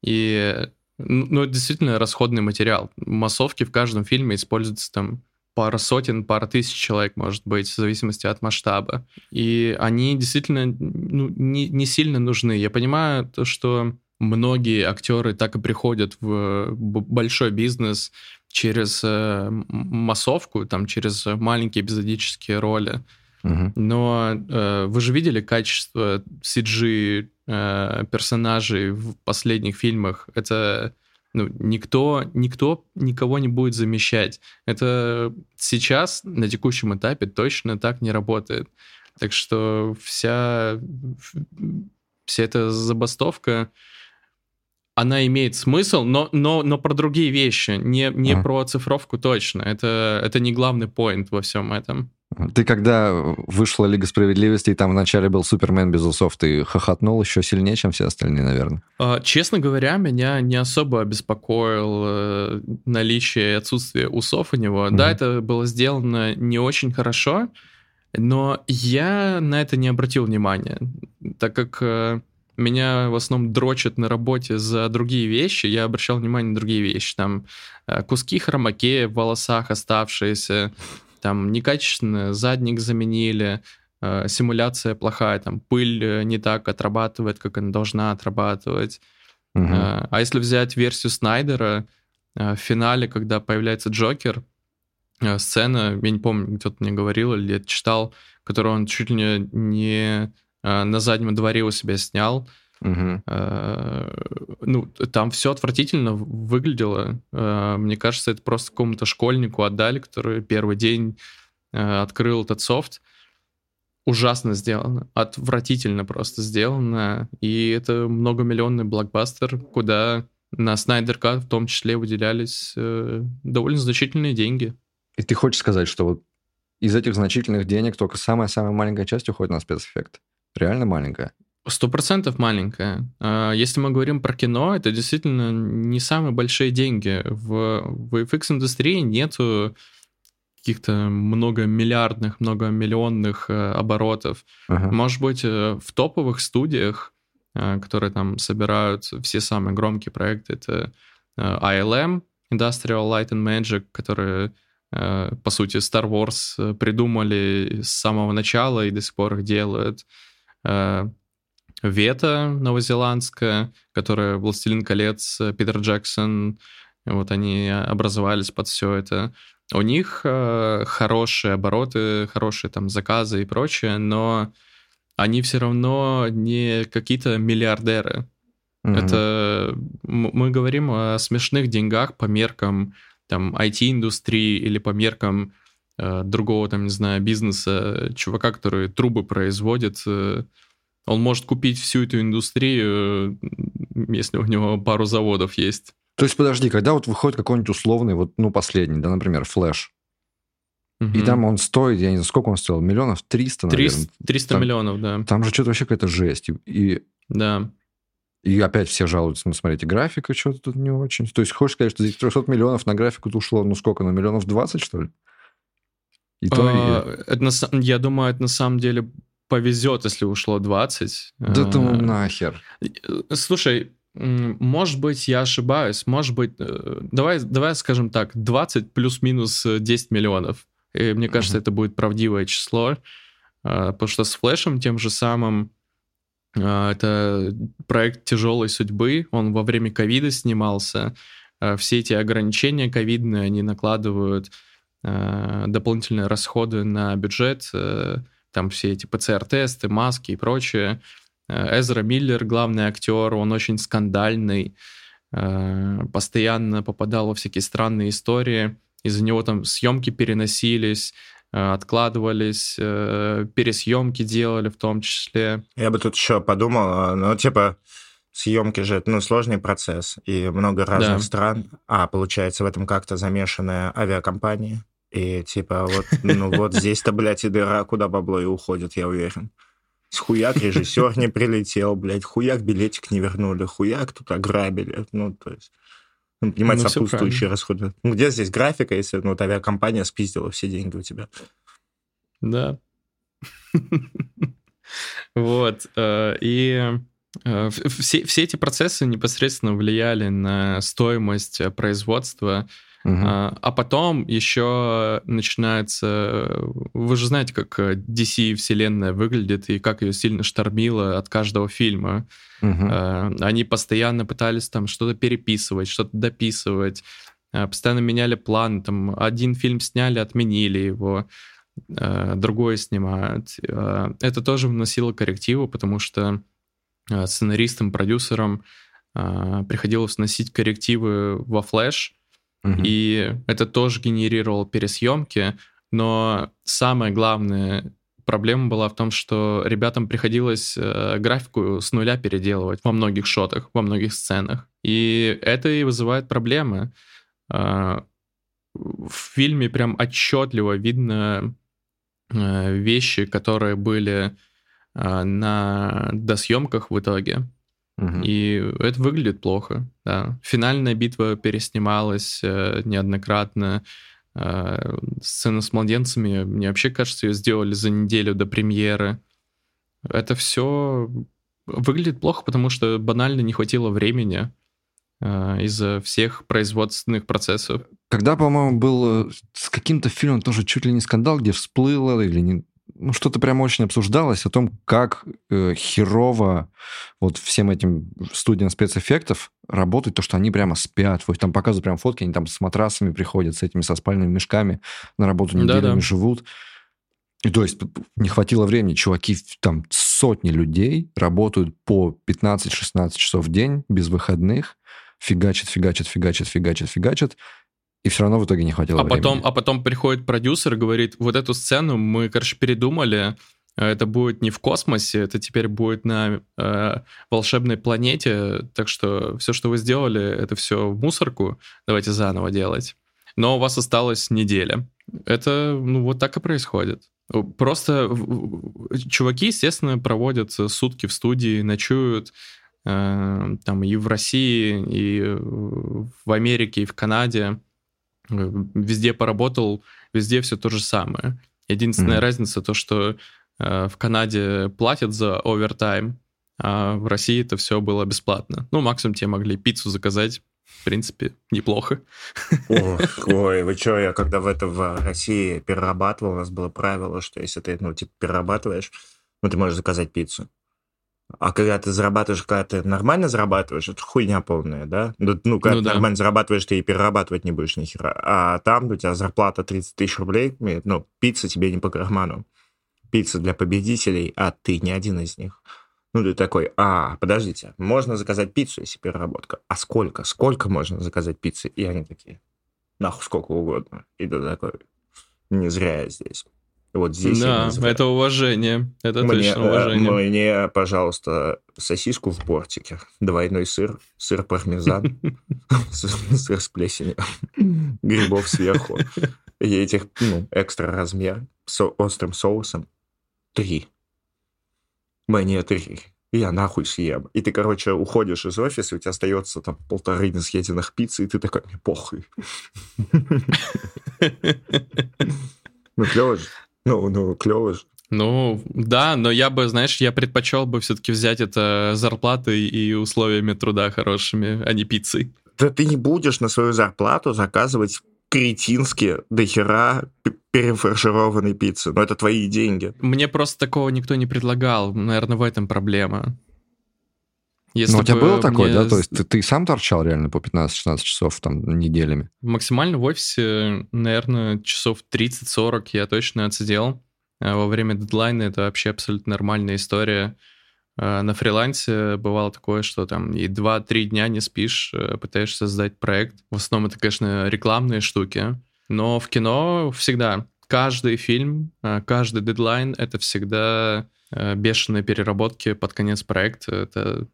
И, ну, ну, это действительно расходный материал. Массовки в каждом фильме используются там пара сотен, пара тысяч человек, может быть, в зависимости от масштаба. И они действительно ну, не, не сильно нужны. Я понимаю то, что многие актеры так и приходят в большой бизнес через э, массовку, там, через маленькие эпизодические роли. Но э, вы же видели качество CG э, персонажей в последних фильмах. Это ну, никто, никто никого не будет замещать. Это сейчас, на текущем этапе, точно так не работает. Так что вся, вся эта забастовка, она имеет смысл, но, но, но про другие вещи, не, не Ага. про цифровку точно. Это, это не главный поинт во всем этом. Ты когда вышла Лига Справедливости, и там вначале был Супермен без усов, ты хохотнул еще сильнее, чем все остальные, наверное. А, Честно говоря, меня не особо обеспокоил э, наличие и отсутствие усов у него. Мгм. Да, это было сделано не очень хорошо, но я на это не обратил внимания, так как э, меня в основном дрочат на работе за другие вещи, я обращал внимание на другие вещи. Там э, куски хромакея в волосах оставшиеся, там некачественно задник заменили, э, симуляция плохая, там пыль э, не так отрабатывает, как она должна отрабатывать. Мгм. Э, А если взять версию Снайдера, э, в финале, когда появляется Джокер, э, сцена, я не помню, кто-то мне говорил или я читал, которую он чуть ли не- не э, на заднем дворе у себя снял. Э, Ну, там все отвратительно выглядело. Э, Мне кажется, это просто какому-то школьнику отдали, который первый день э, открыл этот софт. Ужасно сделано, отвратительно просто сделано. И это многомиллионный блокбастер, куда на Снайдер Кат в том числе выделялись довольно значительные деньги. И ты хочешь сказать, что вот из этих значительных денег только самая-самая маленькая часть уходит на спецэффект? Реально маленькая? Сто процентов маленькая. А, Если мы говорим про кино, это действительно не самые большие деньги. В, в FX-индустрии нету каких-то многомиллиардных, многомиллионных э, оборотов. Ага. Может быть, э, в топовых студиях, э, которые там собирают все самые громкие проекты, это ILM, Industrial Light and Magic, которые, по сути, Star Wars придумали с самого начала и до сих пор их делают. Э, Вета новозеландская, которая «Властелин колец», э, Питер Джексон, вот они образовались под все это. У них э, хорошие обороты, хорошие там заказы и прочее, но они все равно не какие-то миллиардеры. Мгм. Это мы говорим о смешных деньгах по меркам там IT-индустрии или по меркам э, другого там не знаю бизнеса, чувака, который трубы производит. э, он может купить всю эту индустрию, э, если у него пару заводов есть. То есть, подожди, когда вот выходит какой-нибудь условный, вот, ну, последний, да, например, флэш, и Мгм. там он стоит, я не знаю, сколько он стоил, миллионов 300, наверное. 300, 300 Там- миллионов, да. Там же что-то вообще какая-то жесть. И, и, Да. и опять все жалуются, ну, смотрите, графика что-то тут не очень. То есть, хочешь сказать, что здесь 300 миллионов на графику ушло, ну, сколько, на миллионов 20, что ли? И то, и- А, это на я думаю, это на самом деле повезет, если ушло 20. Да А, ну нахер. Э, Слушай, может быть, я ошибаюсь, может быть, э, давай, давай скажем так, 20 плюс-минус э, 10 миллионов. И мне кажется, это будет правдивое число, потому что с флешем тем же самым это проект тяжелой судьбы, он во время ковида снимался, все эти ограничения ковидные, они накладывают дополнительные расходы на бюджет, э, там все эти ПЦР-тесты, маски и прочее. Э, Эзра Миллер, главный актер, он очень скандальный, э, постоянно попадал во всякие странные истории. Из-за него там съемки переносились, э, откладывались, пересъемки делали в том числе. Я бы тут еще подумал, ну, типа, съемки же ну, сложный процесс, и много разных да. стран, а получается в этом как-то замешанная авиакомпания. И типа вот, ну вот здесь-то, блядь, и дыра, куда бабло и уходит, я уверен. Хуяк режиссер не прилетел, блядь, хуяк билетик не вернули, хуяк тут ограбили. Ну, то есть, ну, понимаете, ну, сопутствующие расходы. Ну, где здесь графика, если ну, вот авиакомпания спиздила все деньги у тебя? Да. Вот. Э, и э, все, все эти процессы непосредственно влияли на стоимость э, производства Угу. А, а потом еще начинается... Вы же знаете, как DC вселенная выглядит и как ее сильно штормило от каждого фильма. Угу. А, они постоянно пытались там что-то переписывать, что-то дописывать, а, постоянно меняли план. Там один фильм сняли, отменили его, другой снимают. Это тоже вносило коррективу, потому что сценаристам, продюсерам приходилось вносить коррективы во флеш, и это тоже генерировало пересъемки, но самое главное проблема была в том, что ребятам приходилось э, графику с нуля переделывать во многих шотах, во многих сценах. И это и вызывает проблемы. Э, в фильме прям отчетливо видно э, вещи, которые были э, на досъемках в итоге. Угу. И это выглядит плохо, да. Финальная битва переснималась э, неоднократно. Э, сцена с младенцами, мне вообще кажется, ее сделали за неделю до премьеры. Это все выглядит плохо, потому что банально не хватило времени э, из-за всех производственных процессов. Когда, по-моему, был э, с каким-то фильмом тоже чуть ли не скандал, где всплыло или не, ну, что-то прям очень обсуждалось о том, как э, херово вот всем этим студиям спецэффектов работать, то, что они прямо спят. Вот там показывают прям фотки, они там с матрасами приходят, с этими, со спальными мешками на работу неделями да, да. живут. И то есть не хватило времени. Чуваки, там сотни людей работают по 15-16 часов в день без выходных, фигачат, фигачат, фигачат, фигачат, фигачат. И все равно в итоге не хватило а времени. Потом, а потом приходит продюсер и говорит, вот эту сцену мы, короче, передумали, это будет не в космосе, это теперь будет на э, волшебной планете, так что все, что вы сделали, это все в мусорку, давайте заново делать. Но у вас осталась неделя. Это, ну, вот так и происходит. Просто чуваки, естественно, проводят сутки в студии, ночуют, э, там и в России, и в Америке, и в Канаде. Везде поработал, везде все то же самое. Единственная mm-hmm. разница то, что э, в Канаде платят за овертайм, а в России это все было бесплатно. Ну, максимум тебе могли пиццу заказать. В принципе, неплохо. Ох, ой, вы что, я когда в это в России перерабатывал, у нас было правило, что если ты, ну, типа, перерабатываешь, ну, ты можешь заказать пиццу. А когда ты зарабатываешь, когда ты нормально зарабатываешь, это хуйня полная, да? Ну, ну когда ну, ты да. нормально зарабатываешь, ты и перерабатывать не будешь ни хера. А там у тебя зарплата 30 тысяч рублей, ну, пицца тебе не по карману. Пицца для победителей, а ты не один из них. Ну, ты такой, а, подождите, можно заказать пиццу, если переработка. А сколько? Сколько можно заказать пиццы? И они такие, нахуй сколько угодно. И ты такой, не зря я здесь. Вот здесь да, это уважение. Это мне, точно э, уважение. Мне, пожалуйста, сосиску в бортике, двойной сыр, сыр пармезан, сыр с плесенью, грибов сверху. И этих, ну, экстра размер с острым соусом. Три. Мне три. Я нахуй съем. И ты, короче, уходишь из офиса, у тебя остается там полторы несъеденных пиццы, и ты такой, мне похуй. Ну, клево же. Ну, ну, клево же. Ну, да, но я бы, знаешь, я предпочел бы все-таки взять это зарплатой и условиями труда хорошими, а не пиццей. Да ты не будешь на свою зарплату заказывать кретинские дохера перефаршированной пиццы. Но это твои деньги. Мне просто такого никто не предлагал. Наверное, в этом проблема. Если ну, у тебя было такое, да? То есть ты, ты сам торчал реально по 15-16 часов там неделями? Максимально в офисе, наверное, часов 30-40 я точно отсидел. во время дедлайна это вообще абсолютно нормальная история. На фрилансе бывало такое, что там и 2-3 дня не спишь, пытаешься создать проект. В основном это, конечно, рекламные штуки. Но в кино всегда каждый фильм, каждый дедлайн — это всегда бешеные переработки под конец проекта. Это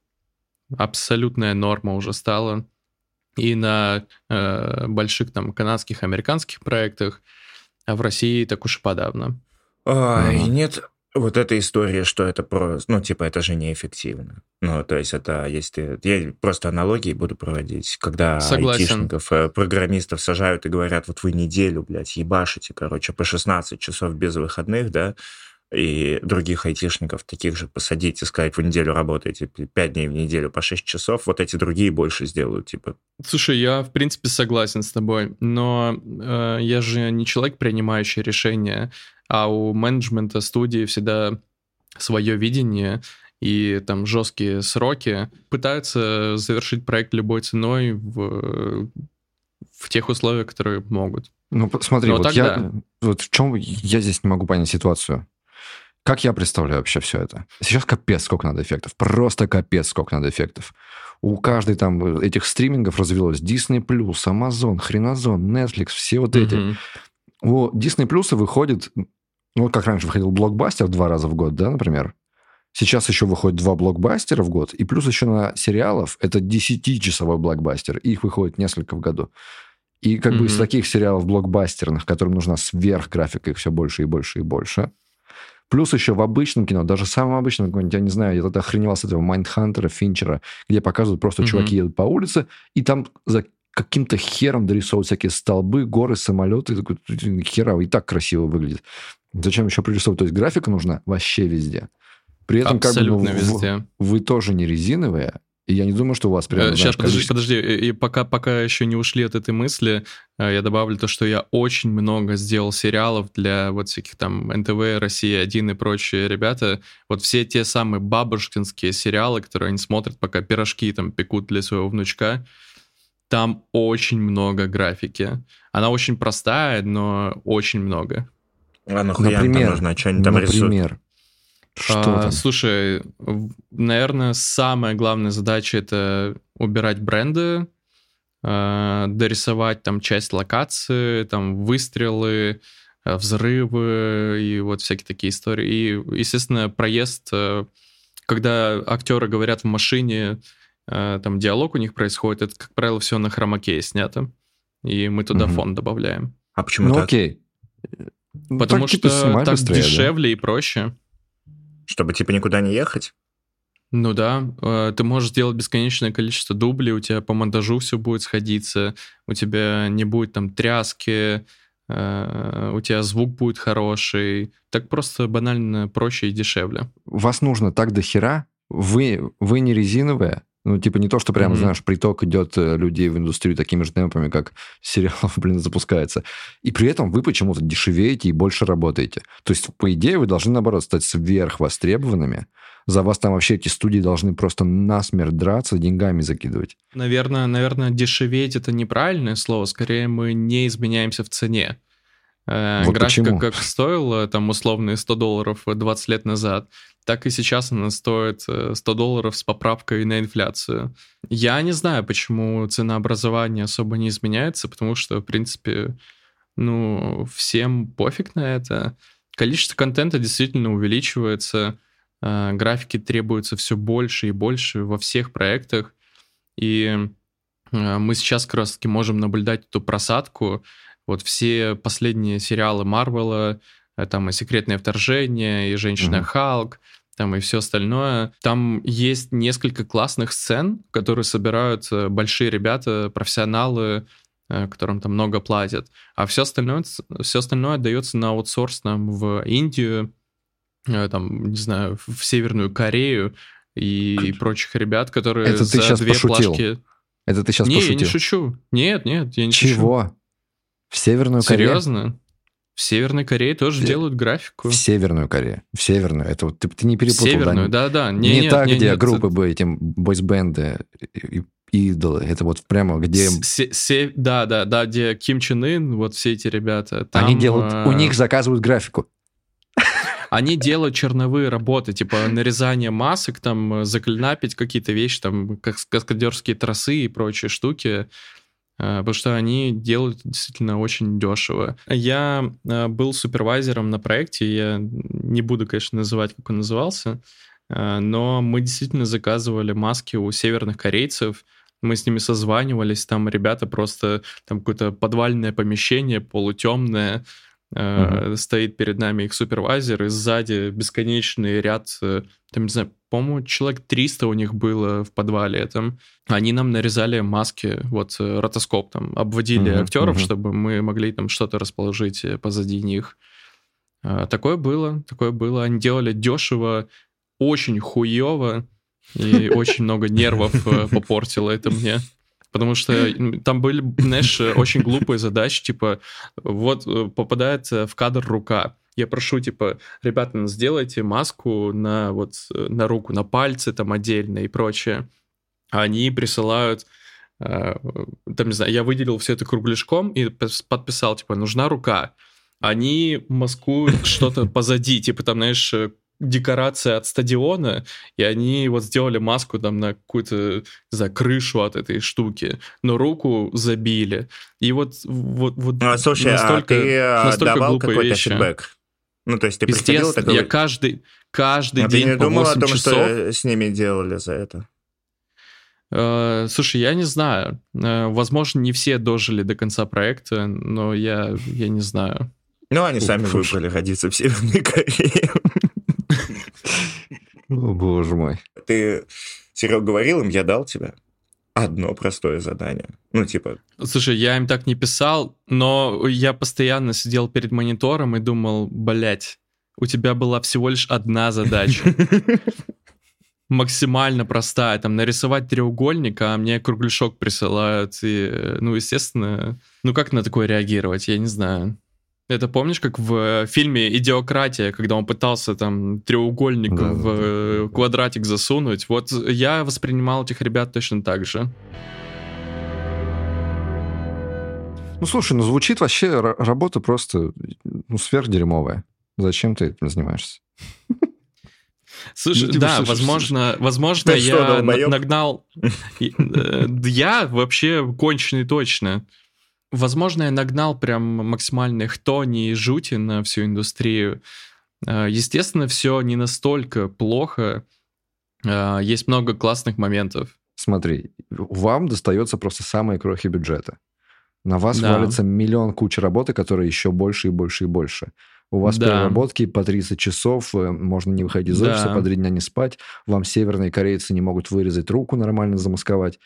абсолютная норма уже стала. И на э, больших там канадских, американских проектах, а в России так уж и подавно. Ой, mm нет вот эта история, что это просто, ну, типа, это же неэффективно. Ну, то есть это, если я просто аналогии буду проводить, когда Согласен. айтишников, э, программистов сажают и говорят, вот вы неделю, блядь, ебашите, короче, по 16 часов без выходных, да, и других айтишников таких же посадить и сказать, вы неделю работаете, 5 дней в неделю по 6 часов, вот эти другие больше сделают, типа. Слушай, я, в принципе, согласен с тобой, но э, я же не человек, принимающий решения, а у менеджмента студии всегда свое видение и там жесткие сроки. Пытаются завершить проект любой ценой в, в тех условиях, которые могут. Ну, смотри, но вот тогда... я вот в чем я здесь не могу понять ситуацию. Как я представляю вообще все это? Сейчас капец сколько надо эффектов. Просто капец сколько надо эффектов. У каждой там этих стримингов развелось Disney+, Amazon, Хренозон, Netflix, все вот эти. Mm-hmm. У Disney Plus выходит, ну, как раньше выходил блокбастер два раза в год, да, например? Сейчас еще выходит два блокбастера в год, и плюс еще на сериалов это 10-часовой блокбастер, и их выходит несколько в году. И как mm-hmm. бы из таких сериалов блокбастерных, которым нужна сверхграфика, их все больше и больше и больше, Плюс еще в обычном кино, даже самом обычном, я не знаю, я тогда охреневал с этого Майндхантера, Финчера, где показывают просто mm-hmm. чуваки едут по улице, и там за каким-то хером дорисовывают всякие столбы, горы, самолеты. Такой, хера, и так красиво выглядит. Зачем еще прорисовывать? То есть графика нужна вообще везде. При этом Абсолютно как бы, ну, везде. Вы, вы тоже не резиновые, и я не думаю, что у вас прям... Сейчас, подожди, количество... подожди. И пока, пока еще не ушли от этой мысли, э, я добавлю то, что я очень много сделал сериалов для вот всяких там НТВ, Россия-1 и прочие ребята. Вот все те самые бабушкинские сериалы, которые они смотрят, пока пирожки там пекут для своего внучка, там очень много графики. Она очень простая, но очень много. А нахуя например, там нужно? Что они там например, рисуют? Что а, Слушай, наверное, самая главная задача это убирать бренды, э, дорисовать там часть локации, там выстрелы, э, взрывы и вот всякие такие истории. И, естественно, проезд, э, когда актеры говорят в машине, э, там диалог у них происходит, это, как правило, все на хромакее снято, и мы туда угу. фон добавляем. А почему ну, так? окей. Потому так, типа, что так быстрее, дешевле да? и проще. Чтобы типа никуда не ехать? Ну да, э, ты можешь сделать бесконечное количество дублей, у тебя по монтажу все будет сходиться, у тебя не будет там тряски, э, у тебя звук будет хороший. Так просто банально проще и дешевле. Вас нужно так до хера, вы, вы не резиновые, ну, типа не то, что прямо, mm-hmm. знаешь, приток идет э, людей в индустрию такими же темпами, как сериал, блин, запускается. И при этом вы почему-то дешевеете и больше работаете. То есть, по идее, вы должны, наоборот, стать сверхвостребованными. За вас там вообще эти студии должны просто насмерть драться, деньгами закидывать. Наверное, наверное, дешеветь это неправильное слово. Скорее, мы не изменяемся в цене. Э, вот Графика почему? как стоила там условные 100 долларов 20 лет назад, так и сейчас она стоит 100 э, долларов с поправкой на инфляцию. Я не знаю, почему ценообразование особо не изменяется, потому что, в принципе, ну, всем пофиг на это. Количество контента действительно увеличивается, э, графики требуются все больше и больше во всех проектах, и мы сейчас как раз-таки можем наблюдать эту просадку. Вот все последние сериалы Марвела, Э, там и «Секретное вторжение», и «Женщина. Халк», там и все остальное. Там есть несколько классных сцен, которые собирают большие ребята, профессионалы, э, которым там много платят. А все остальное, все остальное отдается на аутсорс нам в Индию, э, там, не знаю, в Северную Корею и, и прочих ребят, которые Это за ты сейчас две пошутил. плашки... Это ты сейчас не, пошутил? я не шучу. Нет, нет, я не Чего? шучу. Чего? В Северную Корею? Серьезно? В Северной Корее тоже в... делают графику. В Северную Корею. В Северную. Это вот ты, ты не перепутал. Северную, да-да. Не, не нет, так, нет, где нет, группы это... были, этим бойсбенды, идолы. Это вот прямо где... Се- да, да, да, где Ким Чен Ын, вот все эти ребята. Там, Они делают... А... У них заказывают графику. Они делают черновые работы, типа нарезание масок, там, заклинапить какие-то вещи, там, как каскадерские тросы и прочие штуки. Э, потому что они делают действительно очень дешево. Я э, был супервайзером на проекте, я не буду, конечно, называть, как он назывался, э, но мы действительно заказывали маски у северных корейцев, мы с ними созванивались, там ребята просто, там какое-то подвальное помещение, полутемное, Uh-huh. Стоит перед нами их супервайзер, и сзади бесконечный ряд, там, не знаю, по-моему, человек 300 у них было в подвале этом. Они нам нарезали маски, вот э, ротоскоп там, обводили uh-huh, актеров, uh-huh. чтобы мы могли там что-то расположить э, позади них. Такое было, такое было. Они делали дешево, очень хуево, и очень много нервов э, попортило это мне. Потому что там были, знаешь, очень глупые задачи, типа, вот попадает в кадр рука, я прошу, типа, ребята, ну, сделайте маску на вот на руку, на пальцы там отдельно и прочее. Они присылают э, там, не знаю, я выделил все это кругляшком и подписал, типа, нужна рука. Они маскуют что-то позади, типа, там, знаешь, декорация от стадиона, и они вот сделали маску там на какую-то, не знаю, крышу от этой штуки, но руку забили. И вот, вот, вот ну, слушай, настолько, а ты э, настолько давал какой-то вещи. фидбэк? Ну, то есть ты приходил такой... я каждый, каждый а день ты не по думал 8 о том, часов... что с ними делали за это? Uh, слушай, я не знаю. Uh, возможно, не все дожили до конца проекта, но я, я не знаю. Ну, они сами выбрали родиться в Северной Корее. О, боже мой. Ты, Серег, говорил им, я дал тебя одно простое задание. Ну, типа... Слушай, я им так не писал, но я постоянно сидел перед монитором и думал, блядь, у тебя была всего лишь одна задача. Максимально простая, там, нарисовать треугольник, а мне кругляшок присылают, и, ну, естественно, ну, как на такое реагировать, я не знаю. Это помнишь, как в фильме «Идиократия», когда он пытался там треугольник да, в да, да. квадратик засунуть? Вот я воспринимал этих ребят точно так же. Ну, слушай, ну звучит вообще работа просто ну, сверхдерьмовая. Зачем ты этим занимаешься? Слушай, ну, типа, да, слушай, возможно, слушай. возможно, я что, нагнал... Э, я вообще конченый точно. Возможно, я нагнал прям максимальных тони и жути на всю индустрию. А, естественно, все не настолько плохо. А, есть много классных моментов. Смотри, вам достается просто самые крохи бюджета. На вас да. валится миллион куча работы, которые еще больше и больше и больше. У вас да. переработки по 30 часов, э, можно не выходить из офиса, да. по три дня не спать. Вам северные корейцы не могут вырезать руку нормально, замасковать.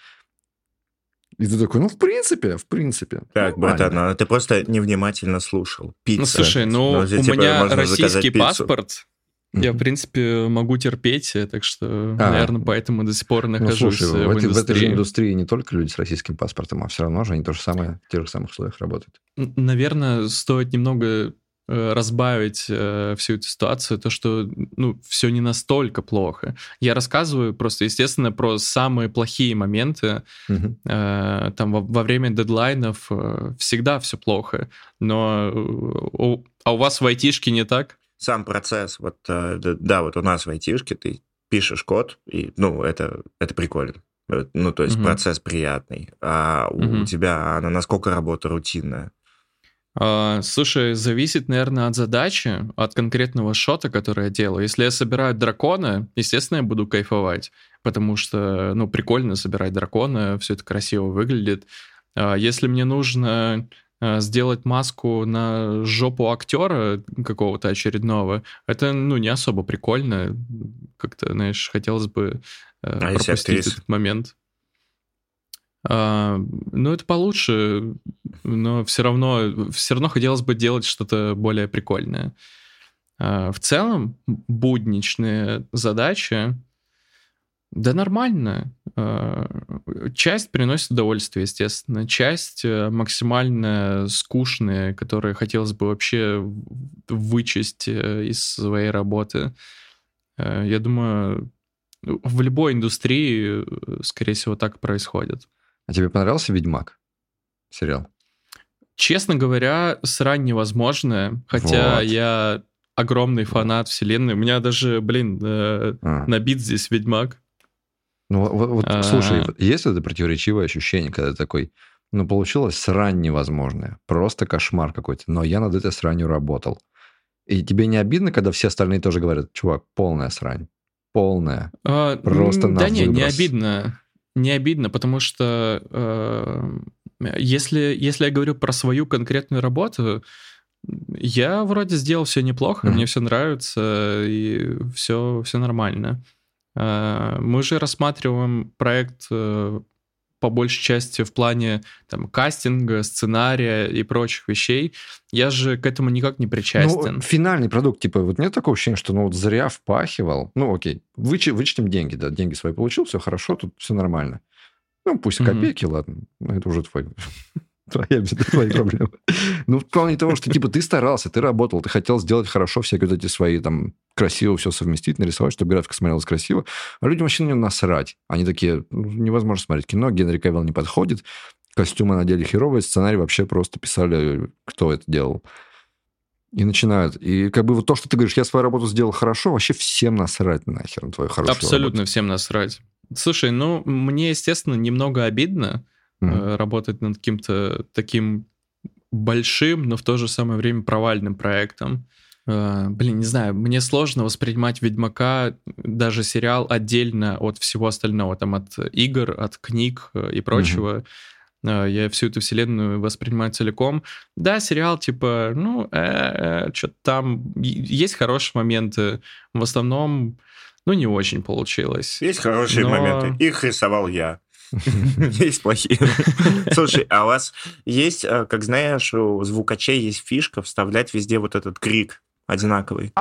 И ты такой, ну, в принципе, в принципе. Так, братан, ну, ты просто невнимательно слушал. Пицца. Ну, слушай, ну, ну у меня российский паспорт, я, в принципе, могу терпеть, так что, а, наверное, поэтому до сих пор ну, нахожусь ну, слушай, в, в, индустрии. в этой же индустрии не только люди с российским паспортом, а все равно же они то же самое, в тех же самых условиях работают. Наверное, стоит немного Э, разбавить э, всю эту ситуацию, то, что, ну, все не настолько плохо. Я рассказываю просто, естественно, про самые плохие моменты. Угу. Э, там во, во время дедлайнов э, всегда все плохо, но э, у, а у вас в айтишке не так? Сам процесс, вот, э, да, вот у нас в айтишке ты пишешь код, и, ну, это, это прикольно. Э, ну, то есть угу. процесс приятный. А угу. у тебя она насколько работа рутинная? А, слушай, зависит, наверное, от задачи, от конкретного шота, который я делаю. Если я собираю дракона, естественно, я буду кайфовать, потому что, ну, прикольно собирать дракона, все это красиво выглядит. А, если мне нужно а, сделать маску на жопу актера какого-то очередного, это, ну, не особо прикольно. Как-то, знаешь, хотелось бы а пропустить этот момент. А, ну, это получше, но все равно, все равно хотелось бы делать что-то более прикольное. А, в целом, будничные задачи, да нормально. А, часть приносит удовольствие, естественно. Часть э, максимально скучные, которые хотелось бы вообще вычесть э, из своей работы. Я думаю, в любой индустрии, э, скорее всего, так происходит. А тебе понравился «Ведьмак» сериал? Честно говоря, срань невозможное, хотя вот. я огромный фанат вселенной. У меня даже, блин, э, А. набит здесь Ведьмак. Ну, вот, вот, А. слушай, есть это противоречивое ощущение, когда ты такой, ну, получилось срань невозможная, просто кошмар какой-то, но я над этой сранью работал. И тебе не обидно, когда все остальные тоже говорят, чувак, полная срань, полная. А, Просто Да не, не обидно. Не обидно, потому что э, если, если я говорю про свою конкретную работу, я вроде сделал все неплохо, Мгм. мне все нравится, и все, все нормально. Э, Мы же рассматриваем проект э, по большей части в плане там, кастинга, сценария и прочих вещей. Я же к этому никак не причастен. Ну, финальный продукт, типа, вот нет такого ощущения, что ну вот зря впахивал. Ну, окей, вычи- вычтем деньги, да, деньги свои получил, все хорошо, тут все нормально. Ну, пусть копейки, ладно, ну, это уже твой, твоя беда, твои проблемы. Ну, в плане того, что, типа, ты старался, ты работал, ты хотел сделать хорошо всякие вот эти свои, там, красиво все совместить, нарисовать, чтобы графика смотрелась красиво, а людям вообще на нее насрать. Они такие, «Ну, невозможно смотреть кино, Генри Кавилл не подходит, костюмы надели херовые, сценарий вообще просто писали, кто это делал. И начинают. И как бы вот то, что ты говоришь, я свою работу сделал хорошо, вообще всем насрать нахер на твою хорошую Абсолютно работу. всем насрать. Слушай, ну, мне, естественно, немного обидно Э, работать над каким-то таким большим, но в то же самое время провальным проектом. Э, Блин, не знаю, мне сложно воспринимать Ведьмака, даже сериал, отдельно от всего остального, там, от игр, от книг э, и прочего. Э, Я всю эту вселенную воспринимаю целиком. Да, сериал, типа, ну, что-то там... Есть хорошие моменты. В основном, ну, не очень получилось. Есть хорошие Но- моменты. Их рисовал я. Есть плохие. Слушай, а у вас есть, э, как знаешь, у звукачей есть фишка вставлять везде вот этот крик одинаковый.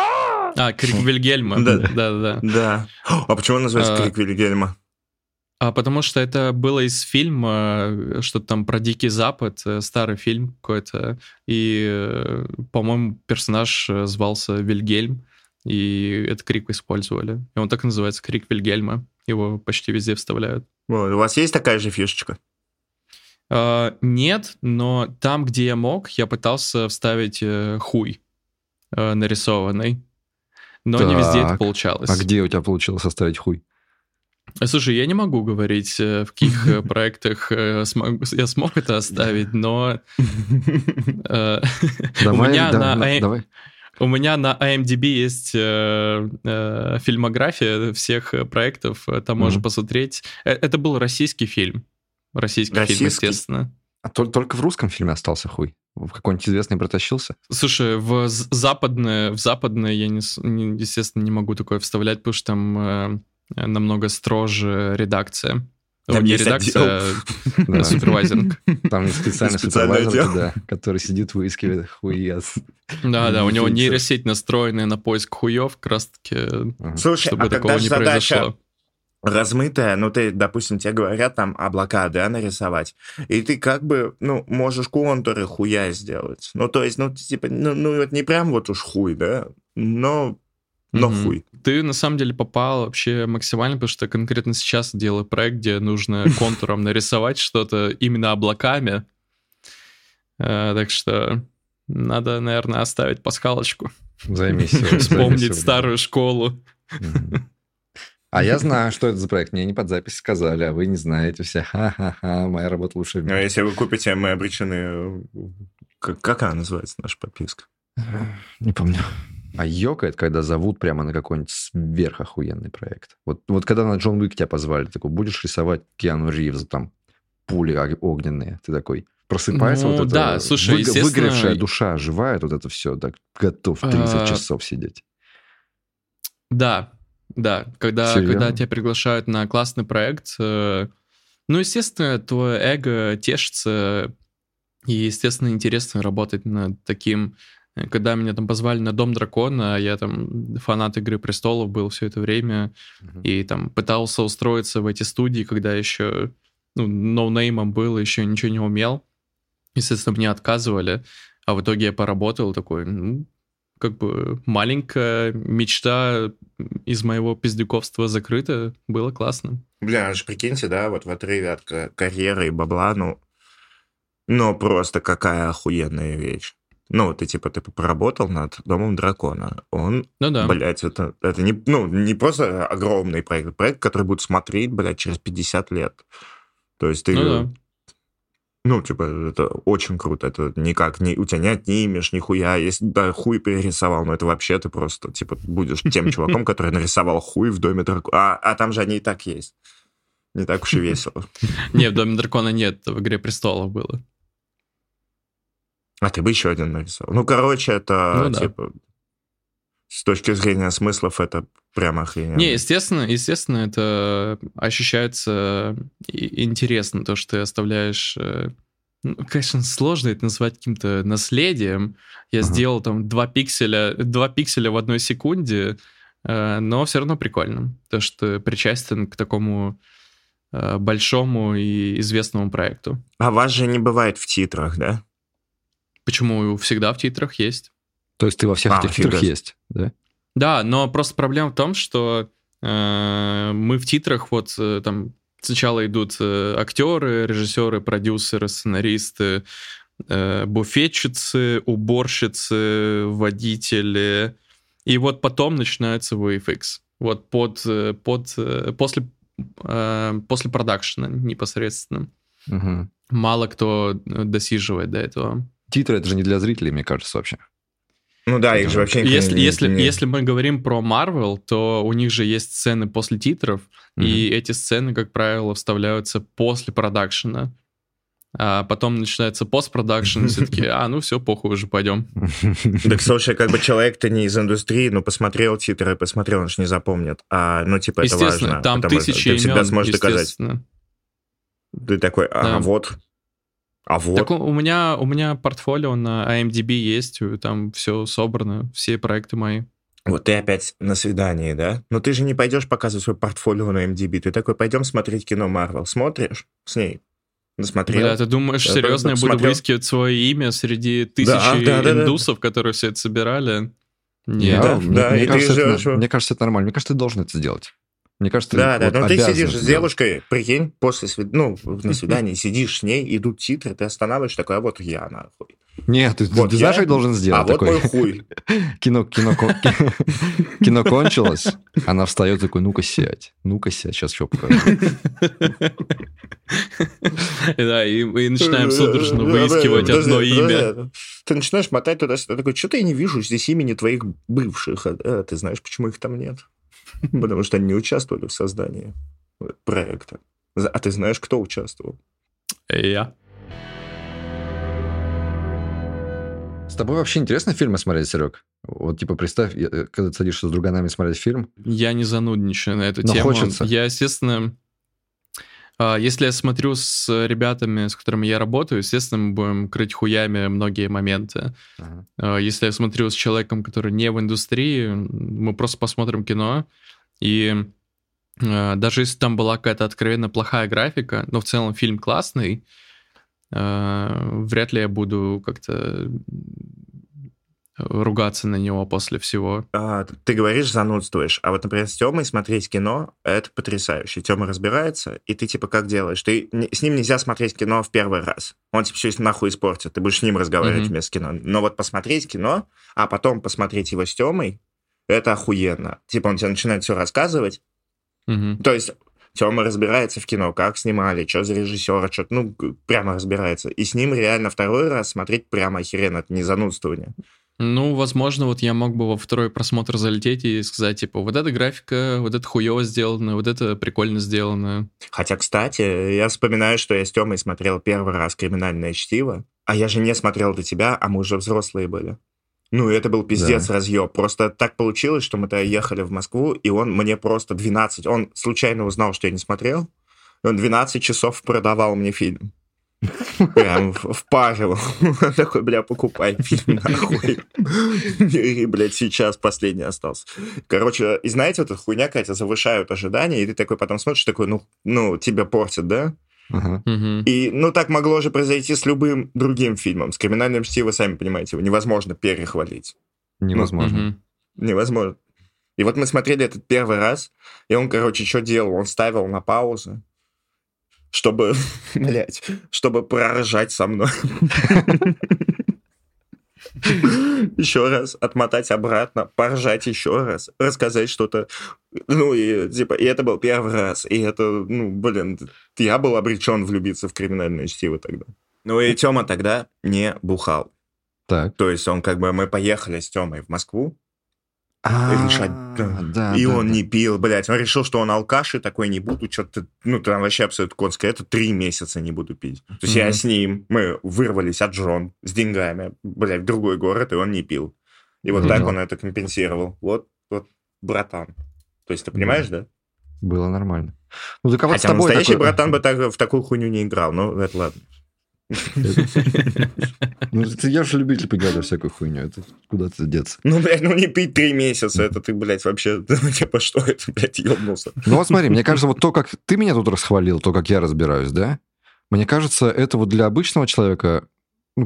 А, Крик Вильгельма. Да. Да-да-да. Да. А почему он называется А, крик Вильгельма? А потому что это было из фильма, э, что-то там про Дикий Запад, э, старый фильм какой-то, и, по-моему, персонаж звался Вильгельм, и этот крик использовали. И он так и называется, крик Вильгельма. Его почти везде вставляют. Вот, у вас есть такая же фишечка? А, Нет, но там, где я мог, я пытался вставить э, хуй э, нарисованный. Но не везде это Так, получалось. А где у тебя получилось составить хуй? Слушай, я не могу говорить, э, в каких проектах я смог это оставить, но у Давай, меня на А- давай. У меня на IMDb есть э, э, фильмография всех проектов, там можно Мгм. посмотреть. Э, Это был российский фильм. Российский, фильм, Российский? естественно. А тол- только в русском фильме остался хуй? В какой-нибудь известный протащился? Слушай, в западное, в западное я, не, не- естественно, не могу такое вставлять, потому что там э, намного строже редакция. Там не есть редакция, Да. супервайзинг. Там есть специальный супервайзер, да, который сидит, выискивает хуец. Да, да, у него нейросеть настроенная на поиск хуев, как раз таки, Ага. Слушай, чтобы а такого не задача произошло. размытая, ну ты, допустим, тебе говорят там облака, да, нарисовать, и ты как бы, ну, можешь контуры хуя сделать. Ну, то есть, ну, типа, ну, ну, вот не прям вот уж хуй, да, но, но хуй. Ты на самом деле попал вообще максимально, потому что конкретно сейчас делаю проект, где нужно контуром нарисовать что-то именно облаками. Э, Так что надо, наверное, оставить пасхалочку. Займись. Вспомнить старую школу. А я знаю, что это за проект. Мне не под запись сказали, а вы не знаете все. Ха-ха-ха, моя работа лучше. в А если вы купите, мы обречены... э, Как, как она называется, наша подписка? Не помню. А ёкает, когда зовут прямо на какой-нибудь сверхохуенный проект. Вот, вот когда на Джон Уик тебя позвали, такой, будешь рисовать Киану Ривза, там, пули ог- огненные. Ты такой, просыпается Ну, вот это... да, слушай, естественно- Выгоревшая душа оживает, вот это все, так, готов 30 А, часов сидеть. Да, да. Когда, Серьезно? когда тебя приглашают на классный проект, э, ну, естественно, твое эго тешится, и, естественно, интересно работать над таким... э, Когда меня там позвали на Дом Дракона, я там фанат Игры Престолов был все это время, Мгм. и там пытался устроиться в эти студии, когда еще ну, ноунеймом был, еще ничего не умел. Естественно, мне отказывали, а в итоге я поработал такой, ну, как бы маленькая мечта из моего пиздюковства закрыта, было классно. Бля, аж прикиньте, да, вот в отрыве от ка- карьеры и бабла, ну, ну, просто какая охуенная вещь. Ну, ты типа ты поработал над Домом дракона. Он, Ну да. блядь, это, это не, ну, не просто огромный проект, проект, который будут смотреть, блядь, через 50 лет. То есть ты... Ну да. Ну, типа, это очень круто. Это никак не... У тебя не отнимешь, нихуя. Если да, хуй перерисовал, но это вообще ты просто, типа, будешь тем чуваком, который нарисовал хуй в доме дракона. А, а там же они и так есть. Не так уж и весело. Не, в Доме Дракона нет, в Игре Престолов было. А ты бы еще один нарисовал. Ну, короче, это, Ну да. типа, с точки зрения смыслов, это прямо охрененно. Не, естественно, естественно, это ощущается и- интересно, то, что ты оставляешь... э, ну, конечно, сложно это назвать каким-то наследием. Я Ага. сделал там два пикселя, два пикселя в одной секунде, э, но все равно прикольно. То, что причастен к такому э, большому и известному проекту. А вас же не бывает в титрах, да? Почему всегда в титрах есть? То есть ты во всех А, титрах себе. есть, да? Да, но просто проблема в том, что э, мы в титрах вот э, там сначала идут э, актеры, режиссеры, продюсеры, сценаристы, э, буфетчицы, уборщицы, водители, и вот потом начинается VFX. Вот под, э, под э, после э, после продакшена непосредственно. Мгм. Мало кто э, досиживает до этого. Титры это же не для зрителей, мне кажется, вообще. Ну да, их же вообще никто Если, не- если, не- если мы говорим про Marvel, то у них же есть сцены после титров, и эти сцены, как правило, вставляются после продакшена. А потом начинается постпродакшн, и все таки а, ну все, похуй, уже пойдем. Так, слушай, как бы человек-то не из индустрии, ну, посмотрел титры, посмотрел, он же не запомнит. А, ну, типа, это Естественно, важно. там тысячи Ты всегда сможешь доказать. Ты такой, а Да. вот, а вот. Так у, у меня, у меня портфолио на IMDb есть, и там все собрано, все проекты мои. Вот ты опять на свидании, да? Но ты же не пойдешь показывать свой портфолио на MDB. Ты такой, пойдем смотреть кино Марвел. Смотришь с ней? Насмотрел? Бля, ты думаешь, серьезно я буду выискивать свое имя среди тысячи Да, да, да, да. индусов, которые все это собирали? Нет. Да, мне, да, мне ты кажется, это, мне кажется, это нормально. Мне кажется, ты должен это сделать. Мне кажется, Да, да, вот но ты сидишь это с сделать. девушкой, прикинь, после свид... ну, на свидании сидишь с ней, идут титры, ты останавливаешь такой, а вот я, нахуй. Нет, ты, Вот ты я- знаешь, что я должен а сделать? вот такой, мой хуй. кино, кино, кино кончилось, она встает такой, ну-ка сядь, ну-ка сядь, сейчас что покажу. Да, и и начинаем судорожно выискивать одно имя. Ты начинаешь мотать туда-сюда, такой, что-то я не вижу здесь имени твоих бывших. А, э, ты знаешь, почему их там нет? Потому что они не участвовали в создании проекта. А ты знаешь, кто участвовал? Я. С тобой вообще интересно фильмы смотреть, Серег? Вот типа представь, э, когда ты садишься с друганами смотреть фильм, Я не занудничаю на эту Но тему. хочется. Я, естественно, если я смотрю с ребятами, с которыми я работаю, естественно, мы будем крыть хуями многие моменты. А, Если я смотрю с человеком, который не в индустрии, мы просто посмотрим кино, и а, даже если там была какая-то откровенно плохая графика, но в целом фильм классный, а, вряд ли я буду как-то ругаться на него после всего. А, ты говоришь, занудствуешь. А вот, например, с Тёмой смотреть кино, это потрясающе. Тёма разбирается, и ты, типа, как делаешь? Ты, с ним нельзя смотреть кино в первый раз. Он тебе все нахуй испортит. Ты будешь с ним разговаривать Мгм. вместо кино. Но вот посмотреть кино, а потом посмотреть его с Тёмой, это охуенно. Типа, он тебе начинает все рассказывать. Мгм. То есть Тёма разбирается в кино, как снимали, что за режиссера, что ну, прямо разбирается. И с ним реально второй раз смотреть прямо охеренно, это не занудствование. Ну, возможно, вот я мог бы во второй просмотр залететь и сказать, типа, вот эта графика, вот это хуево сделано, вот это прикольно сделано. Хотя, кстати, я вспоминаю, что я с Тёмой смотрел первый раз «Криминальное чтиво», а я же не смотрел до тебя, а мы уже взрослые были. Ну, и это был пиздец разъеб. Просто так получилось, что мы тогда ехали в Москву, и он мне просто 12... Он случайно узнал, что я не смотрел, и он 12 часов продавал мне фильм. Прям в- впаривал. Он такой, бля, покупай фильм, нахуй. И, блядь, сейчас последний остался. Короче, и знаете, вот эта хуйня, Катя, завышают ожидания, и ты такой потом смотришь, такой, ну, ну, тебя портит, да? И, ну, так могло же произойти с любым другим фильмом. С «Криминальным чтиво», сами понимаете, его невозможно перехвалить. Невозможно. Невозможно. И вот мы смотрели этот первый раз, и он, короче, что делал? Он ставил на паузу, чтобы, блядь, чтобы проржать со мной. Еще раз отмотать обратно, поржать еще раз, рассказать что-то. Ну, и типа, и это был первый раз. И это, ну, блин, я был обречен влюбиться в криминальное чтиво тогда. Ну и Тёма тогда не бухал. Так. То есть он как бы, мы поехали с Тёмой в Москву, решать. да, и да, он да. не пил, блядь. Он решил, что он алкаш и такой не буду, что-то, ну, там вообще абсолютно конское. Это три месяца не буду пить. То есть я с ним, мы вырвались от жен с деньгами, блядь, в другой город, и он не пил. И вот так он это компенсировал. Вот, вот, братан. То есть ты понимаешь, да? Было нормально. Ну, так а вот с Хотя тобой настоящий такой- братан бы так, в такую хуйню не играл, но это ладно. Ну, я же любитель поиграть во всякую хуйню. Это куда-то деться. Ну, блядь, ну не пить три месяца, это ты, блядь, вообще, ну, типа, что это, блядь, ебнулся? Ну вот смотри, мне кажется, вот то, как ты меня тут расхвалил, то, как я разбираюсь, да, мне кажется, это вот для обычного человека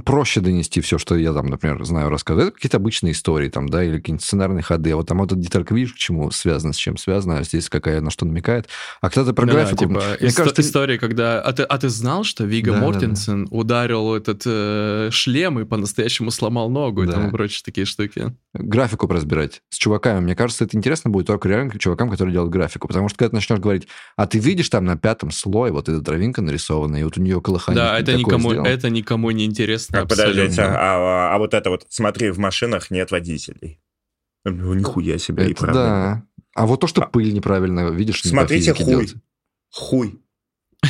проще донести все, что я там, например, знаю, рассказываю. Это какие-то обычные истории там, да, или какие-нибудь сценарные ходы. А вот там вот эта деталька, видишь, к чему связано, с чем связано, а здесь какая на что намекает. А когда ты про Да, графику... типа, мне ист- кажется, история, когда... А ты, а ты знал, что Вига Да, да, да. Мортенсен ударил этот э, шлем и по-настоящему сломал ногу и Да. тому прочие такие штуки? графику разбирать с чуваками. Мне кажется, это интересно будет только реально чувакам, которые делают графику. Потому что когда ты начнешь говорить, а ты видишь там на пятом слое вот эта травинка нарисованная, и вот у нее колыхание да, это никому, сделано». это никому не интересно А, подождите, абсолютно. а, а вот это вот, смотри, в машинах нет водителей. Ну, нихуя себе, и Это правда. да. А вот то, что А- пыль неправильно, видишь, Смотрите, хуй. делается. Хуй.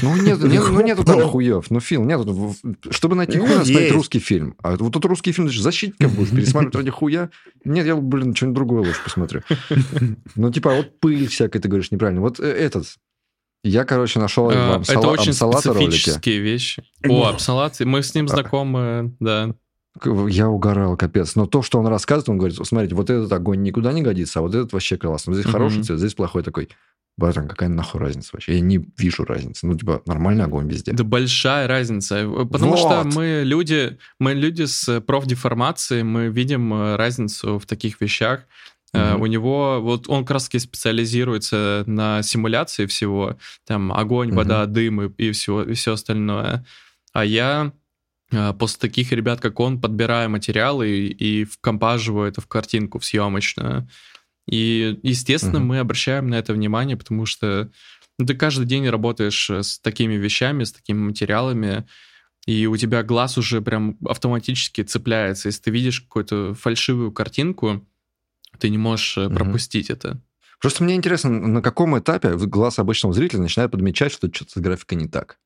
Ну, нет, нет, ну, нету там хуев. Ну, Фил, нету. В- Чтобы найти Ну, смотреть есть. русский фильм. А вот тут русский фильм, же защитников будешь пересматривать ради хуя. Нет, я, блин, что-нибудь другое лучше посмотрю. Ну, типа, вот пыль всякая, ты говоришь неправильно. Вот э, этот. Я, короче, нашел А, в это очень специфические вещи. Ну. О, Апсалат, мы с ним А. знакомы, да. Я угорал, капец. Но то, что он рассказывает, он говорит, смотрите, вот этот огонь никуда не годится, а вот этот вообще классно. Вот здесь Мгм. хороший цвет, здесь плохой такой. Братан, какая нахуй разница вообще? Я не вижу разницы. Ну, типа, нормальный огонь везде. Да большая разница. Э, Потому что Вот. мы люди, мы люди с профдеформацией, мы видим э, разницу в таких вещах. Мгм. У него, вот он как раз таки специализируется на симуляции всего, там огонь, Мгм. вода, дым и, и все, и все остальное. А я э, после таких ребят, как он, подбираю материалы и, и вкомпаживаю это в картинку, в съемочную. И, естественно, Мгм. мы обращаем на это внимание, потому что ну, ты каждый день работаешь с такими вещами, с такими материалами, и у тебя глаз уже прям автоматически цепляется. Если ты видишь какую-то фальшивую картинку, ты не можешь э, пропустить это. Просто мне интересно, на каком этапе глаз обычного зрителя начинает подмечать, что что-то с графикой не так.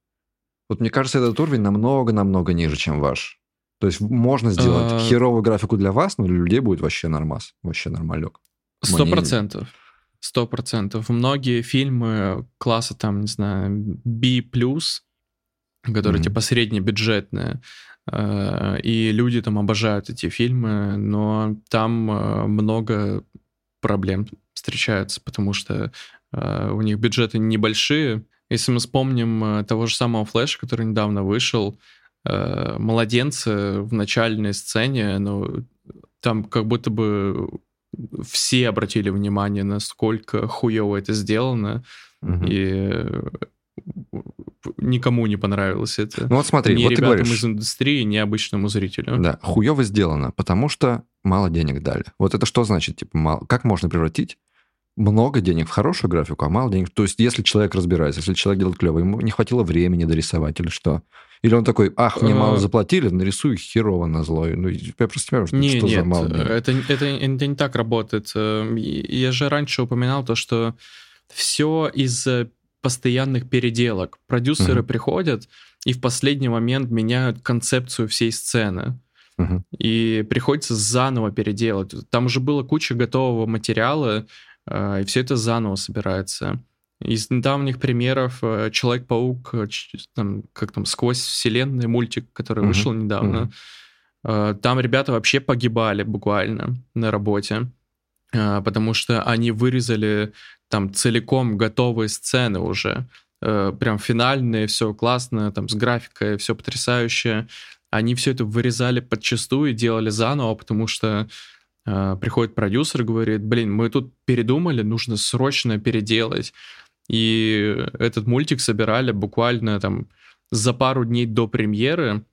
Вот мне кажется, этот уровень намного-намного ниже, чем ваш. То есть можно сделать А. херовую графику для вас, но для людей будет вообще нормас, вообще нормалек. Сто процентов. Сто процентов. Многие фильмы класса, там, не знаю, B+, которые Мгм. типа среднебюджетные, э, и люди там обожают эти фильмы, но там э, много проблем встречаются, потому что э, у них бюджеты небольшие. Если мы вспомним э, того же самого Флэша, который недавно вышел, э, младенцы в начальной сцене, ну, там как будто бы все обратили внимание, насколько хуево это сделано, Мгм. и э, никому не понравилось это. Ну вот смотри, ни вот ты говоришь, из индустрии, ни обычному зрителю. да, хуево сделано, потому что мало денег дали. Вот это что значит, типа, мало? Как можно превратить много денег в хорошую графику, а мало денег... То есть если человек разбирается, если человек делает клево, ему не хватило времени дорисовать или что? Или он такой, ах, мне мало Э, заплатили, нарисую херово на злой. Ну, я просто не понимаю, что, Не, что за нет, мало денег. это, это, это не так работает. Э, Я же раньше упоминал то, что все из э, постоянных переделок. Продюсеры Мгм. приходят и в последний момент меняют концепцию всей сцены. Мгм. И приходится заново переделать. Там уже было куча готового материала, э, и все это заново собирается. Из недавних примеров э, Человек-паук, э, там, как там, сквозь вселенную мультик, который Мгм, вышел недавно. Э, Там ребята вообще погибали буквально на работе, потому что они вырезали там целиком готовые сцены уже, э, прям финальные, все классно, там с графикой, все потрясающе. Они все это вырезали подчастую и делали заново, потому что э, приходит продюсер говорит, блин, мы тут передумали, нужно срочно переделать. И этот мультик собирали буквально там за пару дней до премьеры,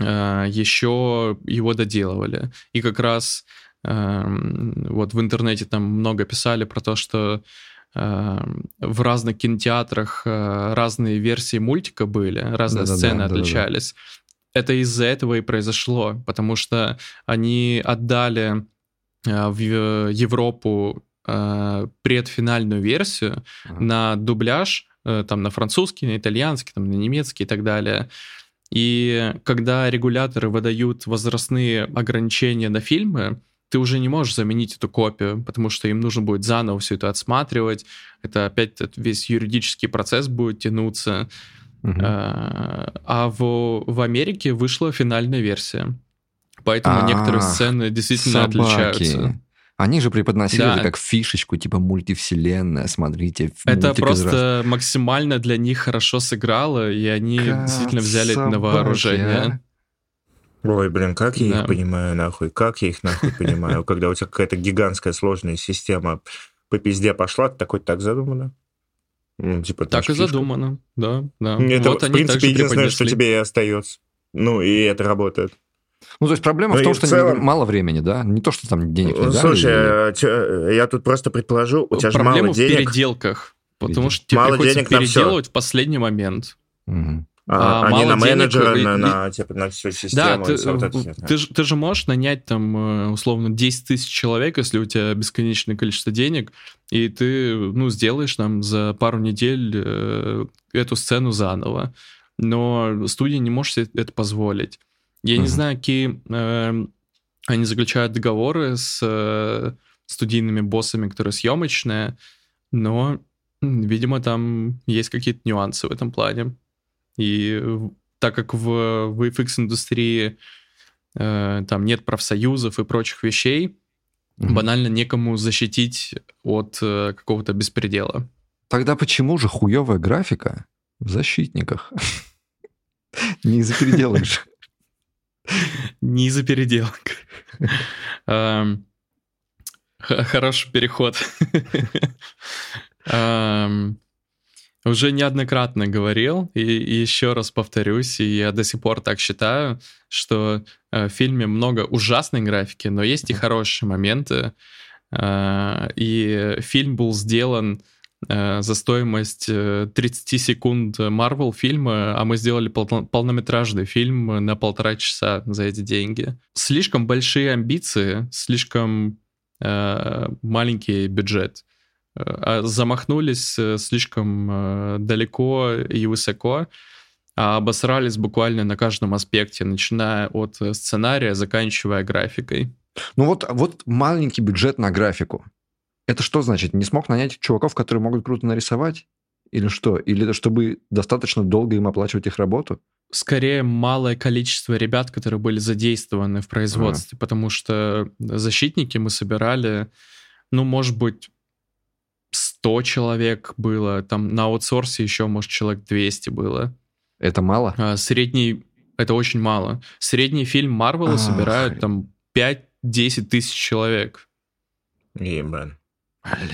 э, еще его доделывали. И как раз вот в интернете там много писали про то, что эм, в разных кинотеатрах э, разные версии мультика были, разные Да-да-да, сцены да-да-да. отличались. Это из-за этого и произошло, потому что они отдали э, в Европу э, предфинальную версию Ага. на дубляж, там на французский, на итальянский, там на немецкий и так далее. И когда регуляторы выдают возрастные ограничения на фильмы, ты уже не можешь заменить эту копию, потому что им нужно будет заново все это отсматривать. Это опять этот весь юридический процесс будет тянуться. Э, А в, в Америке вышла финальная версия. Поэтому А, некоторые сцены действительно Собаки. отличаются. Они же преподносили Да. это как фишечку, типа мультивселенная, смотрите. Это просто максимально для них хорошо сыграло, и они раз- действительно взяли это на собаки, вооружение. а. Ой, блин, как я Да. их понимаю, нахуй, как я их нахуй понимаю, когда у тебя какая-то гигантская сложная система по пизде пошла, ты такой, так задумано? Ну, типа, Так и фишка. задумано, да, да. Это, вот в они принципе, единственное, что тебе и остается. Ну, и это работает. Ну, то есть проблема Ну в том, в что целом- мало времени, да? Не то, что там денег не. Слушай, или- тё- я тут просто предположу, у тебя же Проблема мало в денег, переделках, потому что тебе Мало приходится денег переделывать в последний момент. Мгм. А, а не на денег, менеджера, и- на, на, типа, на всю Да, систему. ты, и всё вот это ты, ж- ты же можешь нанять там, э, условно, 10 тысяч человек, если у тебя бесконечное количество денег, и ты, ну, сделаешь там за пару недель э, эту сцену заново. Но студия не может себе это позволить. Я Мгм. не знаю, какие э, они заключают договоры с э, студийными боссами, которые съемочные, но, видимо, там есть какие-то нюансы в этом плане. И в- так как в VFX-индустрии э, там нет профсоюзов и прочих вещей, Мгм. банально некому защитить от э, какого-то беспредела. Тогда почему же хуевая графика в защитниках? Не из-за переделок же. Не из-за переделок. Эм, Хороший переход. Эм, Уже неоднократно говорил, и и еще раз повторюсь, и я до сих пор так считаю, что э, в фильме много ужасной графики, но есть и хорошие моменты. Э, И фильм был сделан э, за стоимость э, 30 секунд Marvel фильма, а мы сделали пол- полнометражный фильм на полтора часа за эти деньги. Слишком большие амбиции, слишком э, маленький бюджет. А Замахнулись э, слишком э, далеко и высоко, а обосрались буквально на каждом аспекте, начиная от э, сценария, заканчивая графикой. Ну вот, вот маленький бюджет на графику. Это что значит? Не смог нанять чуваков, которые могут круто нарисовать? Или что? Или это чтобы достаточно долго им оплачивать их работу? скорее малое количество ребят, которые были задействованы в производстве, потому что защитники мы собирали, ну, может быть, 100 человек было, там на аутсорсе еще, может, человек 200 было. Это мало? А средний, это очень мало. Средний фильм Марвела Ах. собирают там 5-10 тысяч человек. Ебан.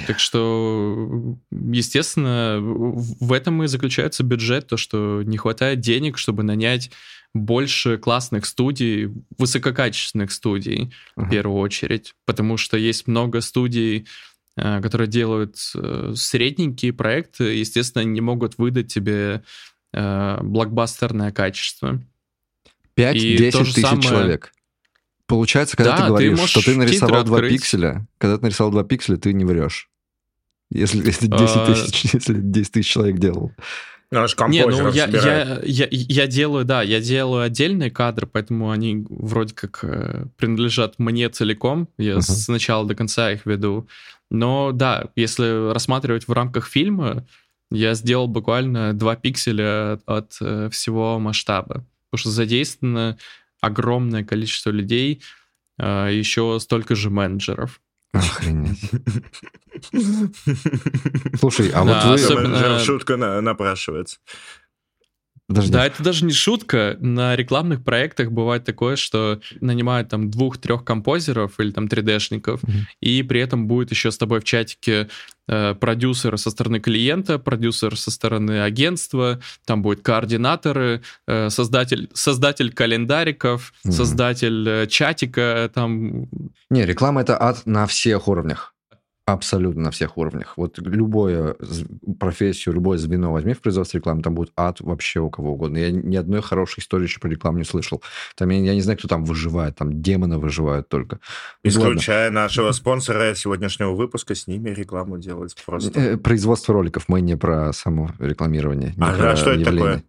Так что, естественно, в в этом и заключается бюджет, то, что не хватает денег, чтобы нанять больше классных студий, высококачественных студий, в Ага. первую очередь, потому что есть много студий, которые делают э, средненькие проекты, естественно, не могут выдать тебе э, блокбастерное качество. 5-10 И то же тысяч самое- человек. Получается, когда Да, ты ты говоришь, можешь что ты нарисовал титры два открыть. пикселя, когда ты нарисовал два пикселя, ты не врешь. Если, если 10 А, тысяч, если 10 тысяч человек делал. Ну, Не, ну я, я, я, я делаю, да, я делаю отдельные кадры, поэтому они вроде как э, принадлежат мне целиком. Я Мгм. с начала до конца их веду. Но да, если рассматривать в рамках фильма, я сделал буквально 2 пикселя от, от, э, всего масштаба. Потому что задействовано огромное количество людей, э, еще столько же менеджеров. Охренеть. Слушай, а Да, вот вы... особенно- Менеджер Шутка на- напрашивается. Подожди. Да, это даже не шутка. На рекламных проектах бывает такое, что нанимают там двух-трех композеров или там 3D-шников, Мгм. и при этом будет еще с тобой в чатике э, продюсер со стороны клиента, продюсер со стороны агентства, там будет координаторы, э, создатель, создатель календариков, Мгм. создатель э, чатика, там Не, реклама это ад на всех уровнях. Абсолютно на всех уровнях. Вот любую профессию, любое звено возьми в производстве рекламы, там будет ад вообще у кого угодно. Я ни одной хорошей истории еще про рекламу не слышал. Там я, я не знаю, кто там выживает, там демоны выживают только. Ну, ладно. Исключая нашего спонсора сегодняшнего выпуска, с ними рекламу делать просто. Э, Производство роликов, мы не про само рекламирование. не А, про а что это явление. такое?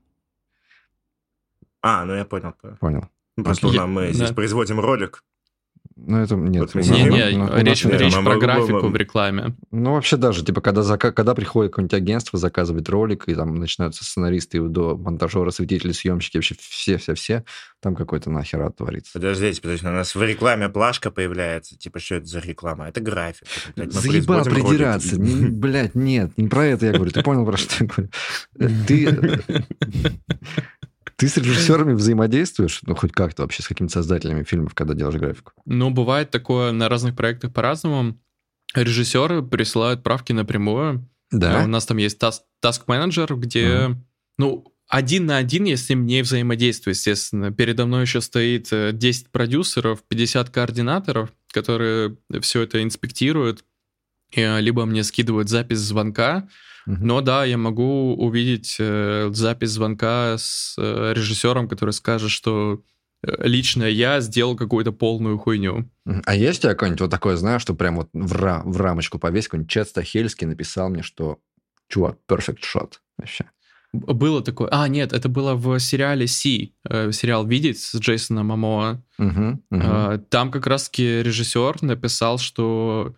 А, ну я понял. Понял. Ну, Просто Я- мы здесь да. производим ролик. Ну, это нет. Мы у сидим, нас- речь, речь про графику в рекламе. Ну, вообще даже, типа, когда, зака- когда приходит какое-нибудь агентство, заказывает ролик, и там начинаются сценаристы и до монтажера, светители, съемщики, вообще все-все-все, там какой-то нахер творится. Подождите, подождите, у нас в рекламе плашка появляется. Типа, что это за реклама? Это график. Мы Заебал придираться. Не- Блядь, нет, не про это я говорю. Ты понял, про что я говорю? Ты... Ты с режиссерами взаимодействуешь? Ну, хоть как-то вообще с какими-то создателями фильмов, когда делаешь графику? Ну, бывает такое на разных проектах по-разному. Режиссеры присылают правки напрямую. А У Да? нас там есть таск, task менеджер, где, ну, один на один я с ним не взаимодействую, естественно. Передо мной еще стоит э, 10 продюсеров, 50 координаторов, которые все это инспектируют, э, либо мне скидывают запись звонка, Но да, я могу увидеть э, запись звонка с э, режиссером, который скажет, что э, лично я сделал какую-то полную хуйню. А есть у тебя какое-нибудь вот такое, знаешь, что прям вот в, ра- в рамочку повесь, какой-нибудь Чет Стахельский написал мне, что чувак, perfect shot вообще. Было такое. А, нет, это было в сериале Си, э, сериал «Видеть» с Джейсоном Мамоа. Мгм, мгм. Э, Там как раз-таки режиссер написал, что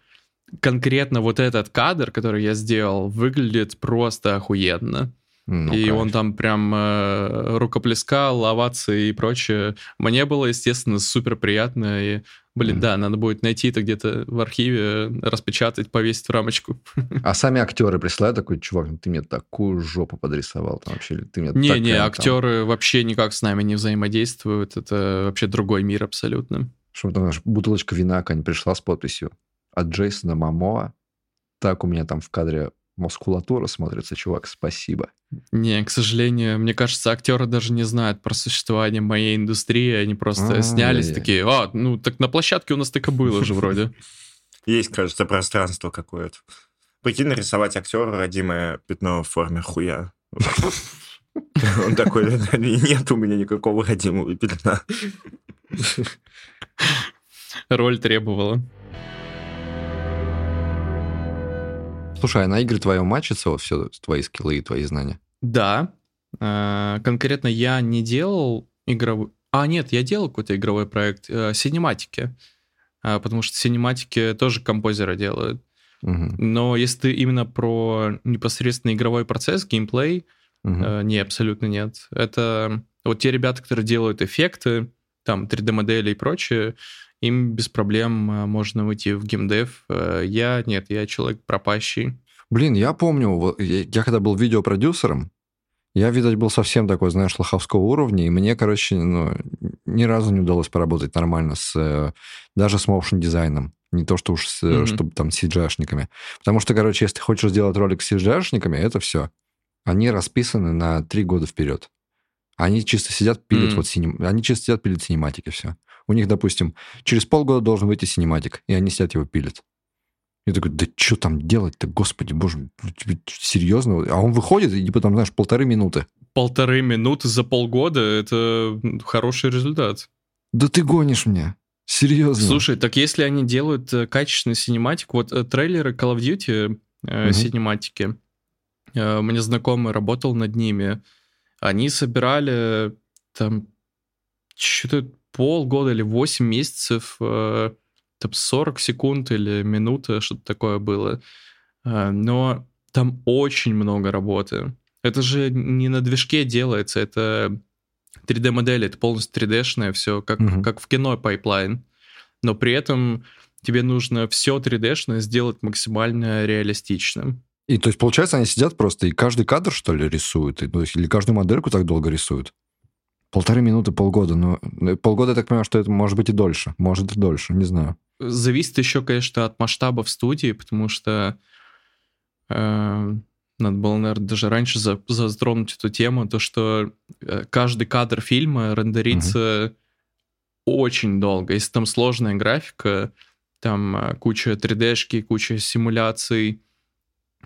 конкретно вот этот кадр, который я сделал, выглядит просто охуенно. Ну, и кайф. он там прям э, рукоплескал, овации и прочее. Мне было, естественно, супер приятно. И, блин, Мгм. да, надо будет найти это где-то в архиве, распечатать, повесить в рамочку. А сами актеры присылают такой, чувак, ну ты мне такую жопу подрисовал там вообще, ты мне такая там». актеры вообще никак с нами не взаимодействуют. Это вообще другой мир абсолютно. Что там, бутылочка вина какая-нибудь пришла с подписью от Джейсона Мамоа. Так у меня там в кадре мускулатура смотрится, чувак, спасибо. Не, к сожалению, мне кажется, актеры даже не знают про существование моей индустрии. Они просто А, снялись я-я. такие, а, ну так на площадке у нас так и было же вроде. Есть, кажется, пространство какое-то. Прикинь, нарисовать актеру родимое пятно в форме хуя. Он такой, нет у меня никакого родимого пятна. Роль требовала. Слушай, а на игры твое мачится вот все, твои скиллы и твои знания? Да, э, конкретно я не делал игровой... А, нет, я делал какой-то игровой проект, э, синематики. А, Потому что синематики тоже композеры делают. Мгм, Но если ты именно про непосредственно игровой процесс, геймплей. Э, Не, абсолютно нет. Это вот те ребята, которые делают эффекты, там 3D-модели и прочее, им без проблем э, можно выйти в геймдев. Э, Я нет, я человек пропащий. Блин, я помню, я, когда был видеопродюсером, я, видать, был совсем такой, знаешь, лоховского уровня, и мне, короче, ну, ни разу не удалось поработать нормально с э, даже с motion дизайном. Не то, что уж с, Мгм. чтобы там с CGI-шниками. Потому что, короче, если ты хочешь сделать ролик с CGI-шниками, это все. Они расписаны на три года вперед. Они чисто сидят, пилят Мгм. вот синем... Они чисто сидят, пилят синематики, все. У них, допустим, через полгода должен выйти синематик, и они сидят его пилят. Я такой, да что там делать-то, господи, боже, ну, серьезно? А он выходит, и типа там, знаешь, полторы минуты. Полторы минуты за полгода — это хороший результат. Да ты гонишь мне. Серьезно. Слушай, так если они делают э, качественный синематик, вот э, трейлеры Call of Duty э, Мгм. синематики, э, мне знакомый работал над ними, они собирали там что-то полгода или 8 месяцев, э, там 40 секунд или минута, что-то такое было. Э, Но там очень много работы. Это же не на движке делается, это 3D-модель, это полностью 3D-шное все, как, Мгм. как в кино пайплайн. Но при этом тебе нужно все 3D-шное сделать максимально реалистичным. И то есть, получается, они сидят просто и каждый кадр, что ли, рисуют? И, то есть, или каждую модельку так долго рисуют? Полторы минуты, полгода. Ну, полгода, я так понимаю, что это может быть и дольше. Может и дольше, не знаю. Зависит еще, конечно, от масштабов студии, потому что э, надо было, наверное, даже раньше за, затронуть эту тему, то, что э, каждый кадр фильма рендерится угу. очень долго. Если там сложная графика, там э, куча 3D-шки, куча симуляций,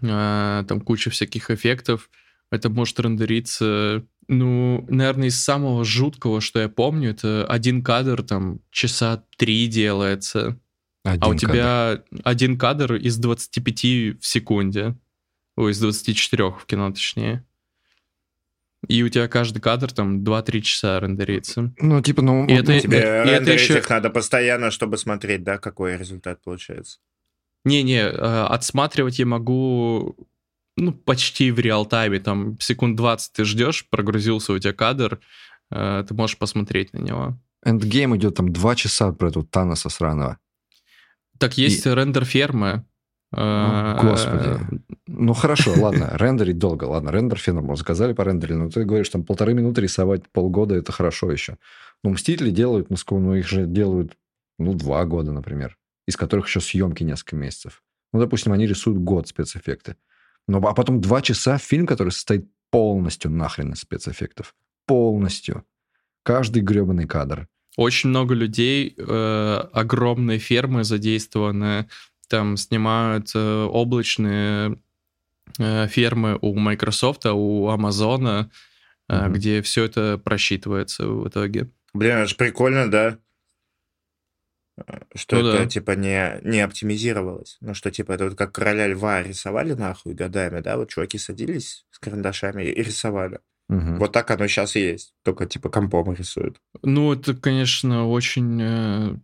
э, там куча всяких эффектов, это может рендериться, ну, наверное, из самого жуткого, что я помню, это один кадр там часа три делается, один а у тебя один кадр из 25 в секунде. Ой, из 24 в кино, точнее. И у тебя каждый кадр там 2-3 часа рендерится. Ну, типа, ну... И это, тебе и это еще... их надо постоянно, чтобы смотреть, да, какой результат получается. Не-не, э, отсматривать я могу, ну, почти в реал-тайме. Там секунд 20 ты ждешь, прогрузился у тебя кадр, э, ты можешь посмотреть на него. Эндгейм идет там 2 часа про этого Таноса сраного. Так есть и... рендер фермы, ну, господи. Ну хорошо, ладно, рендерить долго, ладно, рендер феном заказали по рендерить, но ты говоришь, там полторы минуты рисовать полгода, это хорошо еще. Но Мстители делают, ну сколько, ну их же делают, ну два года, например, из которых еще съемки несколько месяцев. Ну, допустим, они рисуют год спецэффекты. Но, а потом два часа фильм, который состоит полностью нахрен из спецэффектов. Полностью. Каждый гребаный кадр. Очень много людей, э, огромные фермы задействованы там снимают э, облачные э, фермы у Microsoft, у Amazon, mm-hmm. где все это просчитывается в итоге. Блин, это же прикольно, да? Что ну, это, да. типа, не, не оптимизировалось. Ну, что, типа, это вот как короля льва рисовали, нахуй, годами, да? Вот чуваки садились с карандашами и рисовали. Угу. Вот так оно сейчас и есть. Только, типа, компом рисуют. Ну, это, конечно, очень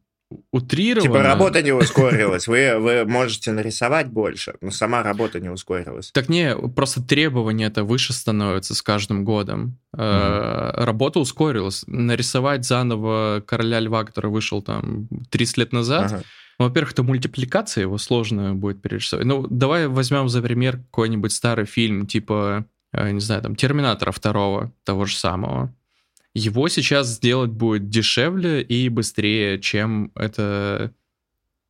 утрировано. Типа работа не ускорилась. Вы, вы можете нарисовать больше, но сама работа не ускорилась. Так не, просто требования это выше становятся с каждым годом. Mm-hmm. Работа ускорилась. Нарисовать заново короля льва, который вышел там 30 лет назад, ага. во-первых, это мультипликация, его сложно будет перерисовать. Ну, давай возьмем за пример какой-нибудь старый фильм, типа, э, не знаю, там, Терминатора второго, того же самого его сейчас сделать будет дешевле и быстрее, чем это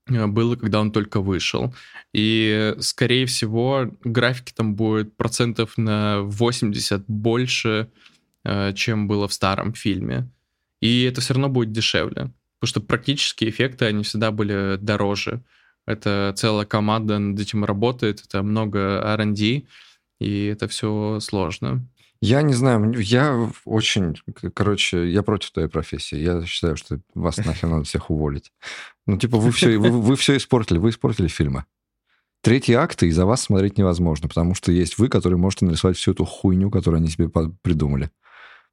э, было, когда он только вышел. И, скорее всего, графики там будет процентов на 80 больше, э, чем было в старом фильме. И это все равно будет дешевле. Потому что практические эффекты, они всегда были дороже. Это целая команда над этим работает, это много R&D, и это все сложно. Я не знаю, я очень, короче, я против твоей профессии. Я считаю, что вас нахер надо всех уволить. Ну, типа, вы все, вы, вы все испортили, вы испортили фильмы. Третий акт из-за вас смотреть невозможно, потому что есть вы, которые можете нарисовать всю эту хуйню, которую они себе придумали.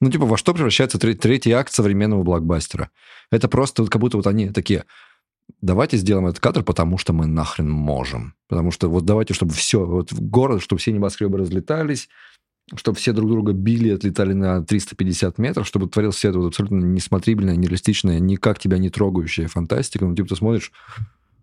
Ну, типа, во что превращается третий акт современного блокбастера? Это просто вот как будто вот они такие, давайте сделаем этот кадр, потому что мы нахрен можем. Потому что вот давайте, чтобы все, вот в город, чтобы все небоскребы разлетались, чтобы все друг друга били, отлетали на 350 метров, чтобы творилась вся эта вот абсолютно несмотрибельная, нереалистичная, никак тебя не трогающая фантастика. Ну, типа, ты смотришь,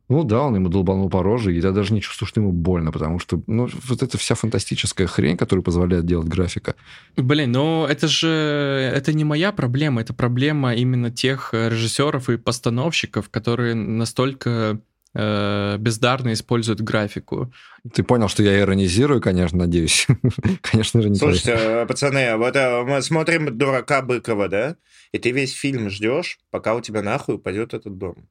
ну да, он ему долбанул по роже, и я даже не чувствую, что ему больно, потому что, ну, вот эта вся фантастическая хрень, которая позволяет делать графика. Блин, ну это же, это не моя проблема, это проблема именно тех режиссеров и постановщиков, которые настолько э, бездарно используют графику. Ты понял, что я иронизирую, конечно, надеюсь. конечно же, не Слушайте, э, пацаны, вот э, мы смотрим «Дурака Быкова», да? И ты весь фильм ждешь, пока у тебя нахуй упадет этот дом.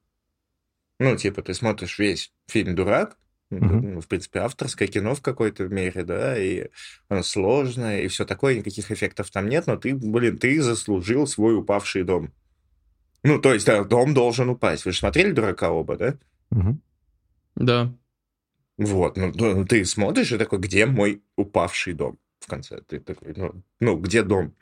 Ну, типа, ты смотришь весь фильм «Дурак», ну, в принципе, авторское кино в какой-то мере, да, и оно сложное, и все такое, никаких эффектов там нет, но ты, блин, ты заслужил свой упавший дом. Ну, то есть, да, дом должен упасть. Вы же смотрели «Дурака» оба, да? Угу. Да. Вот, ну, ну ты смотришь и такой, где мой упавший дом в конце? Ты такой, ну, ну где дом?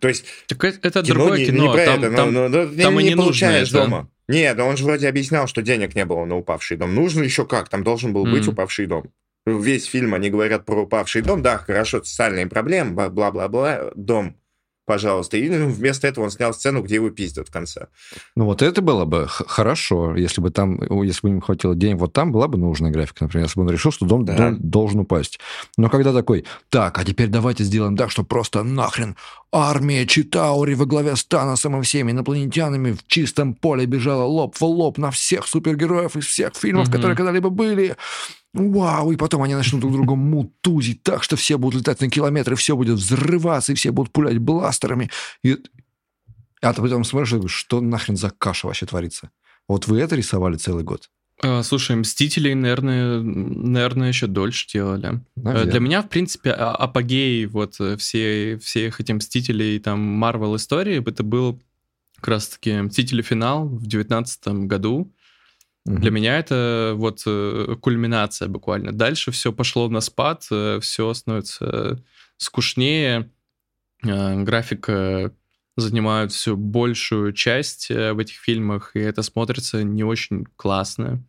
То есть... Так это кино другое не, кино, не про там, это, там, но, но, там не, не получаешь нужно дома. Это. Нет, он же вроде объяснял, что денег не было на упавший дом. Нужно еще как, там должен был mm. быть упавший дом. Весь фильм они говорят про упавший дом, да, хорошо, социальные проблемы, бла-бла-бла, дом. Пожалуйста. И вместо этого он снял сцену, где его пиздят в конце. Ну вот это было бы хорошо, если бы там, если бы им хватило денег, вот там была бы нужная графика, например, если бы он решил, что дом, да. дом должен упасть. Но когда такой, так, а теперь давайте сделаем так, что просто нахрен армия Читаури во главе с Таносом и всеми инопланетянами в чистом поле бежала лоб в лоб на всех супергероев из всех фильмов, mm-hmm. которые когда-либо были. Вау, и потом они начнут друг друга мутузить так, что все будут летать на километры, все будет взрываться, и все будут пулять бластерами. И... А ты потом смотришь, что нахрен за каша вообще творится? Вот вы это рисовали целый год? А, слушай, Мстителей, наверное, наверное, еще дольше делали. Э, наверное. Для меня, в принципе, а, апогей вот э, все, всех этих Мстителей, там, Марвел истории, это был как раз-таки Мстители финал в девятнадцатом году. Угу. Для меня это вот э, кульминация буквально. Дальше все пошло на спад, э, все становится скучнее, э, графика занимает все большую часть в этих фильмах, и это смотрится не очень классно.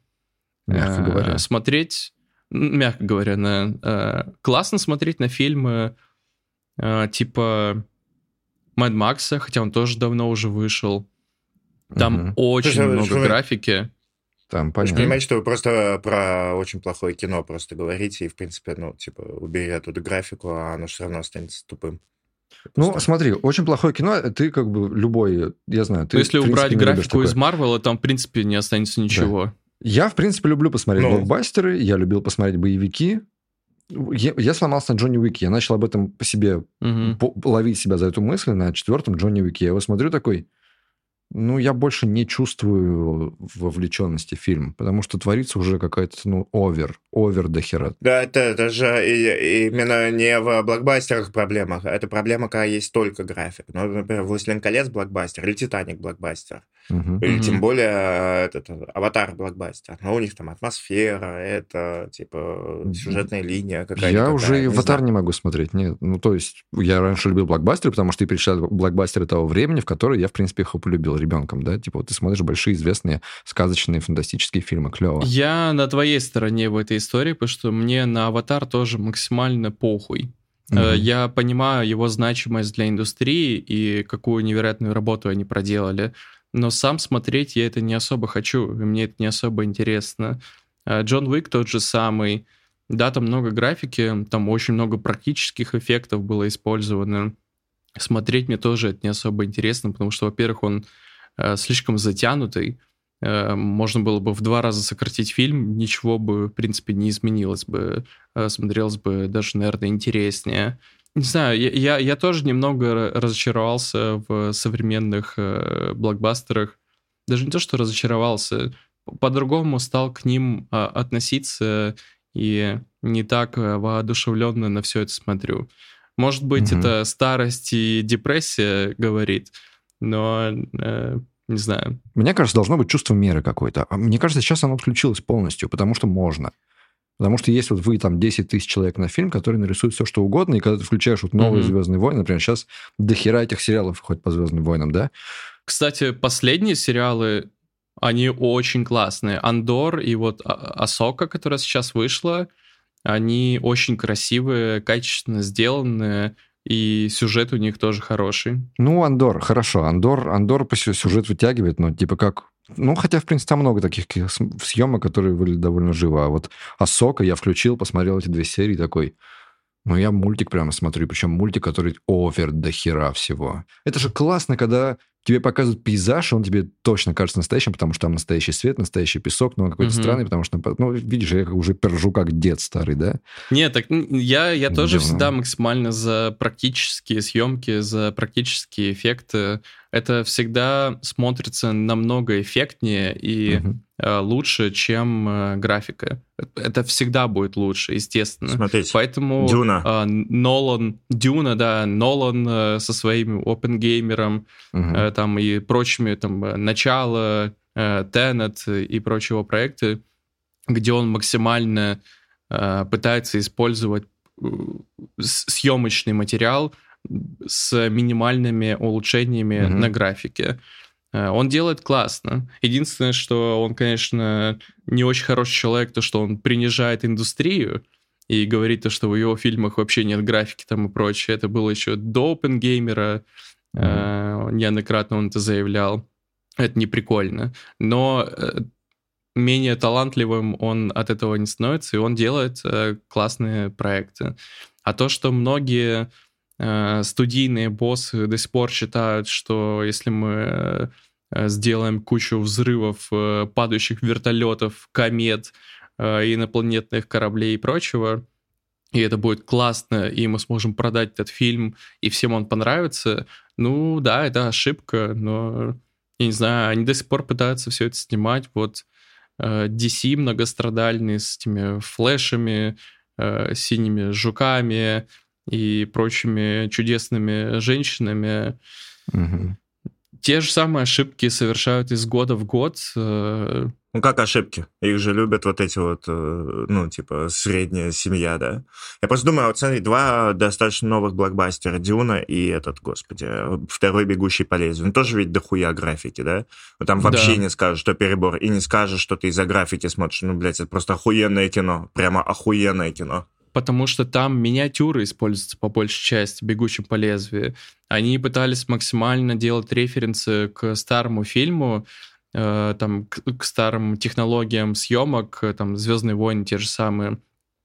Мягко говоря. Смотреть, мягко говоря, на, классно смотреть на фильмы типа Мэд Макса, хотя он тоже давно уже вышел. Там угу. очень Слушай, много что графики. Там, понятно. Вы понимаете, что вы просто про очень плохое кино просто говорите, и, в принципе, ну, типа, убери оттуда графику, а оно все равно останется тупым. Ну, смотри, очень плохое кино, ты как бы любой, я знаю, ты... Но если убрать графику из Марвела, там, в принципе, не останется ничего. Да. Я, в принципе, люблю посмотреть ну... блокбастеры, я любил посмотреть боевики. Я, я сломался на Джонни Уике, я начал об этом по себе угу. по, ловить себя за эту мысль на четвертом Джонни Уике. Я его смотрю такой, ну, я больше не чувствую вовлеченности в фильм, потому что творится уже какая-то, ну, овер, овер до хера. Да, это, это же именно не в блокбастерах проблема, это проблема, когда есть только график. Ну, например, «Властелин колец» блокбастер или «Титаник» блокбастер. Угу. Или угу. тем более этот «Аватар» блокбастер. Но у них там атмосфера, это, типа, сюжетная линия какая-то. Я уже и «Аватар» не могу смотреть, нет. Ну, то есть, я раньше любил блокбастеры, потому что ты перечислял блокбастеры того времени, в которые я, в принципе, их полюбил ребенком, да? Типа, вот ты смотришь большие, известные, сказочные, фантастические фильмы, клево. Я на твоей стороне в этой истории, потому что мне на «Аватар» тоже максимально похуй. Угу. Я понимаю его значимость для индустрии и какую невероятную работу они проделали, но сам смотреть я это не особо хочу, и мне это не особо интересно. Э, Джон Уик тот же самый. Да, там много графики, там очень много практических эффектов было использовано. Смотреть мне тоже это не особо интересно, потому что, во-первых, он э, слишком затянутый, Э, можно было бы в два раза сократить фильм, ничего бы, в принципе, не изменилось бы, э, смотрелось бы даже, наверное, интереснее. Не знаю, я, я тоже немного разочаровался в современных э, блокбастерах. Даже не то, что разочаровался, по-другому стал к ним а, относиться и не так воодушевленно на все это смотрю. Может быть, mm-hmm. это старость и депрессия говорит, но не знаю. Мне кажется, должно быть чувство меры какое-то. А мне кажется, сейчас оно отключилось полностью, потому что можно. Потому что есть вот вы там 10 тысяч человек на фильм, который нарисует все, что угодно, и когда ты включаешь вот новые mm-hmm. «Звездные войны», например, сейчас дохера этих сериалов хоть по «Звездным войнам», да? Кстати, последние сериалы, они очень классные. «Андор» и вот «Асока», которая сейчас вышла, они очень красивые, качественно сделанные, и сюжет у них тоже хороший. Ну, Андор, хорошо. Андор, Андор по сюжет вытягивает, но типа как... Ну, хотя, в принципе, там много таких съемок, которые выглядят довольно живо. А вот Асока я включил, посмотрел эти две серии, такой... Ну, я мультик прямо смотрю, причем мультик, который овер до хера всего. Это же классно, когда тебе показывают пейзаж, он тебе точно кажется настоящим, потому что там настоящий свет, настоящий песок, но он какой-то mm-hmm. странный, потому что, ну, видишь, я уже пержу как дед старый, да? Нет, так я, я тоже всегда максимально за практические съемки, за практические эффекты это всегда смотрится намного эффектнее и угу. Лучше, чем э, графика. Это всегда будет лучше, естественно. Смотрите, Поэтому Дюна. Э, Нолан, Дюна, да, Нолан со своим опенгеймером угу. там и прочими, там, начало, Теннет и прочего проекты, где он максимально пытается использовать съемочный материал с минимальными улучшениями mm-hmm. на графике. Э, он делает классно. Единственное, что он, конечно, не очень хороший человек, то, что он принижает индустрию, и говорить то, что в его фильмах вообще нет графики там и прочее. Это было еще до Опенгеймера, mm-hmm. неоднократно он это заявлял. Это не прикольно. Но э, менее талантливым он от этого не становится, и он делает э, классные проекты. А то, что многие э, студийные боссы до сих пор считают, что если мы э, сделаем кучу взрывов, э, падающих вертолетов, комет, э, инопланетных кораблей и прочего, и это будет классно, и мы сможем продать этот фильм, и всем он понравится, ну да, это ошибка, но я не знаю, они до сих пор пытаются все это снимать. Вот э, DC многострадальный с этими флешами, э, синими жуками и прочими чудесными женщинами. Мгм. Те же самые ошибки совершают из года в год. э, Ну, как ошибки? Их же любят вот эти вот, э, ну, типа, средняя семья, да? Я просто думаю, вот смотри, два достаточно новых блокбастера, Дюна и этот, господи, второй «Бегущий по лезвию». Ну, тоже ведь дохуя графики, да? Вот там вообще Да. не скажешь, что перебор, и не скажешь, что ты из-за графики смотришь. Ну, блядь, это просто охуенное кино. Прямо охуенное кино. Потому что там миниатюры используются по большей части, бегущим по лезвию. Они пытались максимально делать референсы к старому фильму, э, там, к, к старым технологиям съемок, э, там, «Звездные войны» те же самые.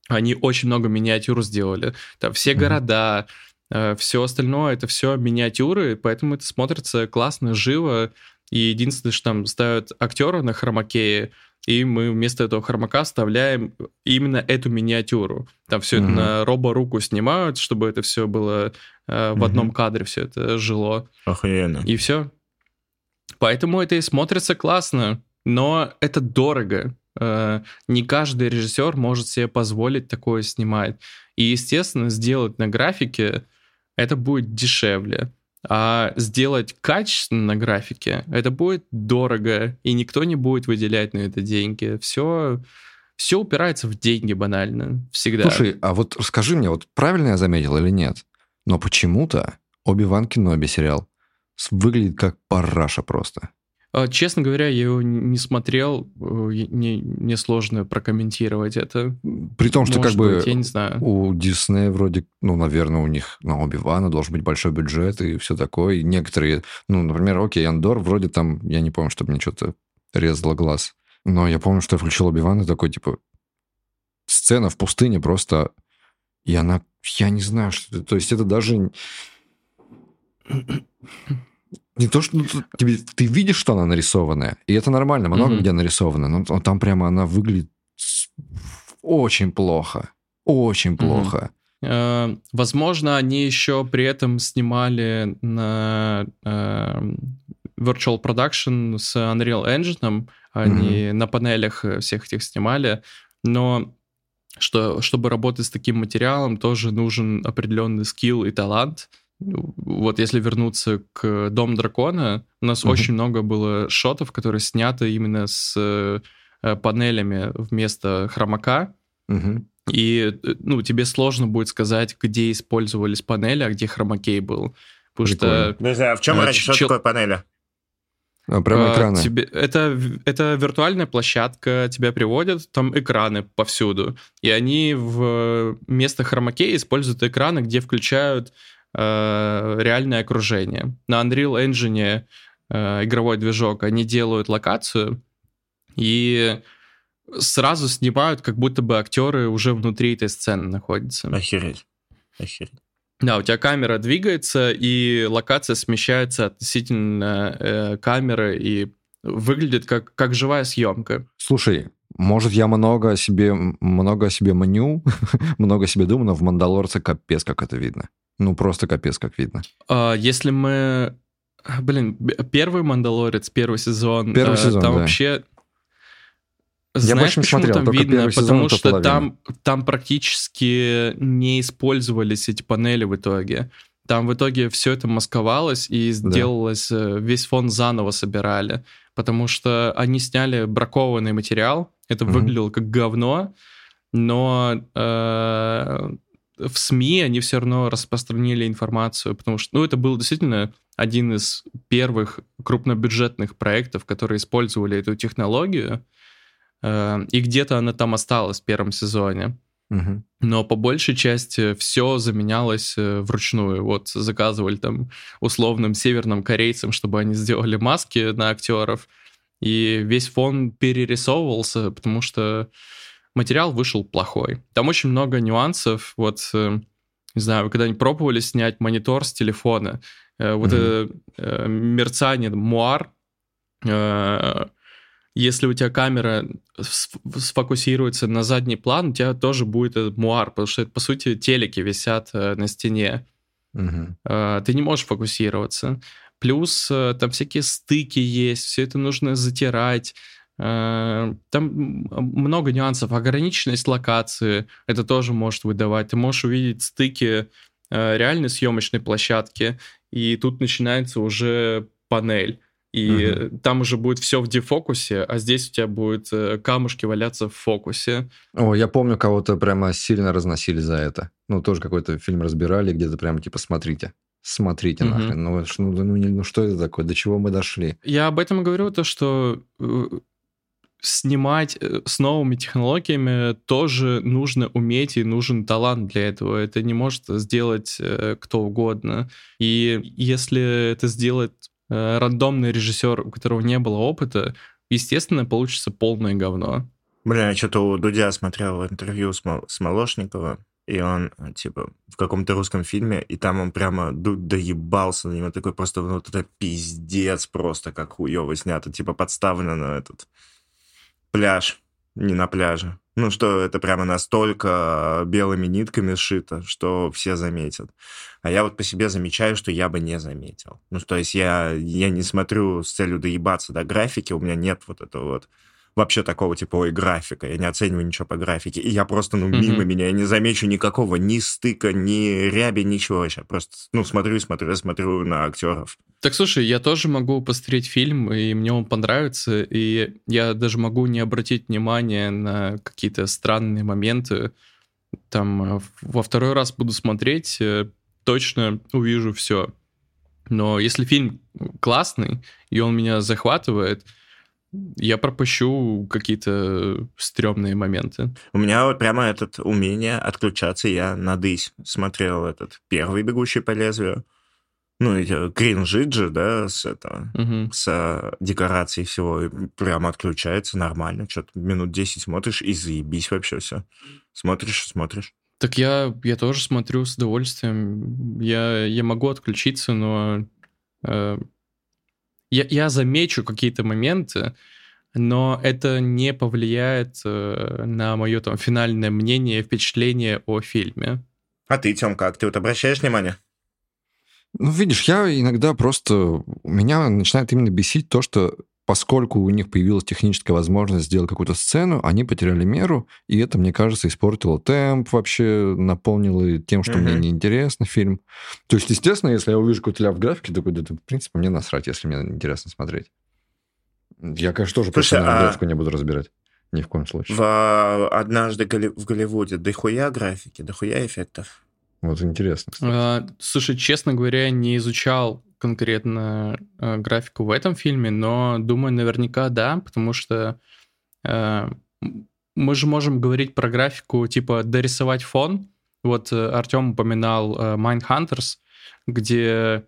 Они очень много миниатюр сделали. Там все Мгм. города, все остальное, это все миниатюры, поэтому это смотрится классно, живо. И единственное, что там ставят актера на хромакее, и мы вместо этого хромака вставляем именно эту миниатюру. Там все это Мгм. на роборуку снимают, чтобы это все было э, в Мгм. одном кадре, все это жило. Охуенно. И все. Поэтому это и смотрится классно, но это дорого. Э, Не каждый режиссер может себе позволить такое снимать. И, естественно, сделать на графике это будет дешевле. А сделать качественно на графике это будет дорого, и никто не будет выделять на это деньги. Все, все упирается в деньги банально. Всегда. Слушай, а вот скажи мне, вот правильно я заметил или нет? Но почему-то Оби-Ван Кеноби сериал выглядит как параша просто. А, Честно говоря, я его не смотрел, э, не, не сложно прокомментировать это. При том, что Может как бы быть, я не знаю. у Диснея вроде, ну, наверное, у них на Оби-Вана должен быть большой бюджет и все такое. И некоторые, ну, например, окей, Андор вроде там, я не помню, чтобы мне что-то резало глаз. Но я помню, что я включил Оби-Ван и такой, типа, сцена в пустыне просто... И она, я не знаю, что. То есть это даже... Не то, что ну, тебе, ты видишь, что она нарисованная, и это нормально, много Мгм. где нарисовано, но там прямо она выглядит очень плохо. Очень плохо. Э, Возможно, они еще при этом снимали на э, Virtual Production с Unreal Engine, они на панелях э, всех этих снимали, но что, чтобы работать с таким материалом, тоже нужен определенный скилл и талант. Вот если вернуться к Дом дракона, у нас Мгм. очень много было шотов, которые сняты именно с э, панелями вместо хромака. Мгм. И, э, ну, тебе сложно будет сказать, где использовались панели, а где хромакей был. Потому Прикольно. что Подожди, а в чем А, разница? Что чел- такое панели? А, Прямо а, экраны. тебе- это, это виртуальная площадка, тебя приводят, там экраны повсюду. И они в вместо хромакея используют экраны, где включают э, реальное окружение. На Unreal Engine э, игровой движок они делают локацию и сразу снимают, как будто бы актеры уже внутри этой сцены находятся. Охереть. Охереть. Да, у тебя камера двигается, и локация смещается относительно э, камеры, и выглядит как, как живая съемка. Слушай, может, я много о себе, много о себе маню, много о себе думаю, но в «Мандалорце» капец, как это видно. Ну, просто капец, как видно. А, если мы... Блин, б- первый «Мандалорец», первый сезон, Первый э, сезон, там да. вообще... Я Знаешь, больше не почему смотрел, там видно? сезон, Потому то что там, там практически не использовались эти панели в итоге. Там в итоге все это масковалось и сделалось, э, весь фон заново собирали. Потому что они сняли бракованный материал, это Мгм. выглядело как говно, но э, в СМИ они все равно распространили информацию, потому что, ну, это был действительно один из первых крупнобюджетных проектов, которые использовали эту технологию, э, и где-то она там осталась в первом сезоне. Но по большей части все заменялось э, вручную. Вот заказывали там условным северным корейцам, чтобы они сделали маски на актеров, и весь фон перерисовывался, потому что материал вышел плохой. Там очень много нюансов. Вот, э, не знаю, вы когда-нибудь пробовали снять монитор с телефона? Э, Вот это э, мерцание, муар, если у тебя камера сф- сфокусируется на задний план, у тебя тоже будет этот муар, потому что это, по сути, телеки висят на стене. Э, Ты не можешь фокусироваться. Плюс там всякие стыки есть, все это нужно затирать. Э, Там много нюансов. Ограниченность локации это тоже может выдавать. Ты можешь увидеть стыки э, реальной съемочной площадки, и тут начинается уже панель. И Мгм. там уже будет все в дефокусе, а здесь у тебя будут э, камушки валяться в фокусе. О, я помню, кого-то прямо сильно разносили за это. Ну, тоже какой-то фильм разбирали, где-то прямо типа смотрите. Смотрите Мгм. нахрен. Ну, ну, ну, ну, что это такое? До чего мы дошли? Я об этом и говорю, то, что снимать э, с новыми технологиями тоже нужно уметь и нужен талант для этого. Это не может сделать э, кто угодно. И если это сделает э, рандомный режиссер, у которого не было опыта, естественно, получится полное говно. Бля, я что-то у Дудя смотрел интервью с, Мол- с Молошниковым, и он, типа, в каком-то русском фильме, и там он прямо Дудь доебался на него, такой просто, ну, вот это пиздец просто, как хуёво снято, типа, подставлено на этот пляж, не на пляже. Ну, что это прямо настолько белыми нитками сшито, что все заметят. А я вот по себе замечаю, что я бы не заметил. Ну, то есть я, я не смотрю с целью доебаться до графики, у меня нет вот этого вот вообще такого типа, ой, графика, я не оцениваю ничего по графике, и я просто, ну, Мгм. мимо меня, я не замечу никакого ни стыка, ни ряби, ничего вообще, просто, ну, смотрю и смотрю, смотрю на актеров. Так слушай, я тоже могу посмотреть фильм, и мне он понравится, и я даже могу не обратить внимания на какие-то странные моменты. Там э, во второй раз буду смотреть, э, точно увижу все. Но если фильм классный, и он меня захватывает, я пропущу какие-то стрёмные моменты. У меня вот прямо этот умение отключаться, я надысь смотрел этот первый «Бегущий по лезвию», ну, эти кринжит же, да, с этого, Мгм. с э, декорацией всего, и прямо отключается нормально, что-то минут 10 смотришь, и заебись вообще все. Смотришь, смотришь. Так я, я тоже смотрю с удовольствием. Я, я могу отключиться, но э, я, я замечу какие-то моменты, но это не повлияет э, на мое там финальное мнение, впечатление о фильме. А ты, Тём, как? Ты вот обращаешь внимание? Ну, видишь, я иногда просто... Меня начинает именно бесить то, что поскольку у них появилась техническая возможность сделать какую-то сцену, они потеряли меру, и это, мне кажется, испортило темп вообще, наполнило тем, что мне Мгм. неинтересно фильм. То есть, естественно, если я увижу какой-то ляп в графике, такой, да, в принципе, мне насрать, если мне интересно смотреть. Я, конечно, тоже Слушай, профессиональную а- графику не буду разбирать. Ни в коем случае. В «Однажды в Голливуде» дохуя графики, дохуя эффектов. Вот интересно. кстати. А, слушай, честно говоря, не изучал конкретно э, графику в этом фильме, но думаю, наверняка да, потому что э, мы же можем говорить про графику, типа дорисовать фон. Вот Артем упоминал э, Mindhunters, где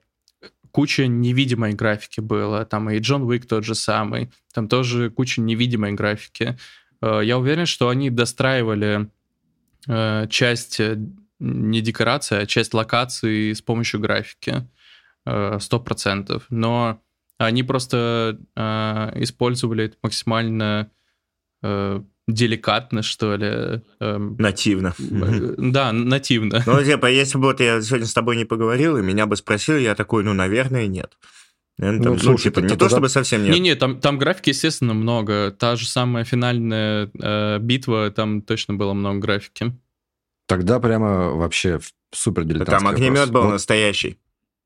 куча невидимой графики было, там и Джон Уик тот же самый, там тоже куча невидимой графики. Э, Я уверен, что они достраивали э, часть э, не декорации, а часть локации с помощью графики. Э, Сто процентов. Но они просто э, использовали это максимально э, деликатно, что ли. эм, Нативно. э, Да, нативно. Ну, типа, если бы вот я сегодня с тобой не поговорил, и меня бы спросил, я такой, ну, наверное, нет. Наверное, там, Ну, Ну, слушай, типа, не то, чтобы совсем нет. Не-не, там, там графики, естественно, много. Та же самая финальная э, битва, там точно было много графики. Тогда прямо вообще супер дилетантский Там огнемет вопрос. был Вот- настоящий.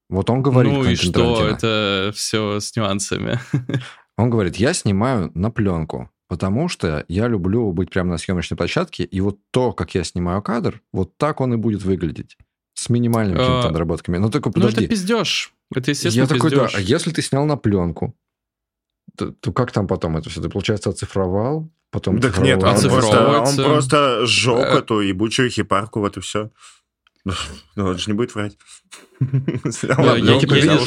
Вот он говорит, ну и Квентин что, Тарантино. это все с нюансами. Он говорит, я снимаю на пленку, потому что я люблю быть прямо на съемочной площадке, и вот то, как я снимаю кадр, вот так он и будет выглядеть. С минимальными какими-то А, доработками. Но только Ну, это подожди. пиздеж. Это, естественно, я такой, да, а если ты снял на пленку, то, то как там потом это все? Ты, получается, оцифровал, потом Так нет, он Оцифровал. просто, он просто сжег Э. эту ебучую хипарку, вот и все. Ну, он же не будет врать. Взял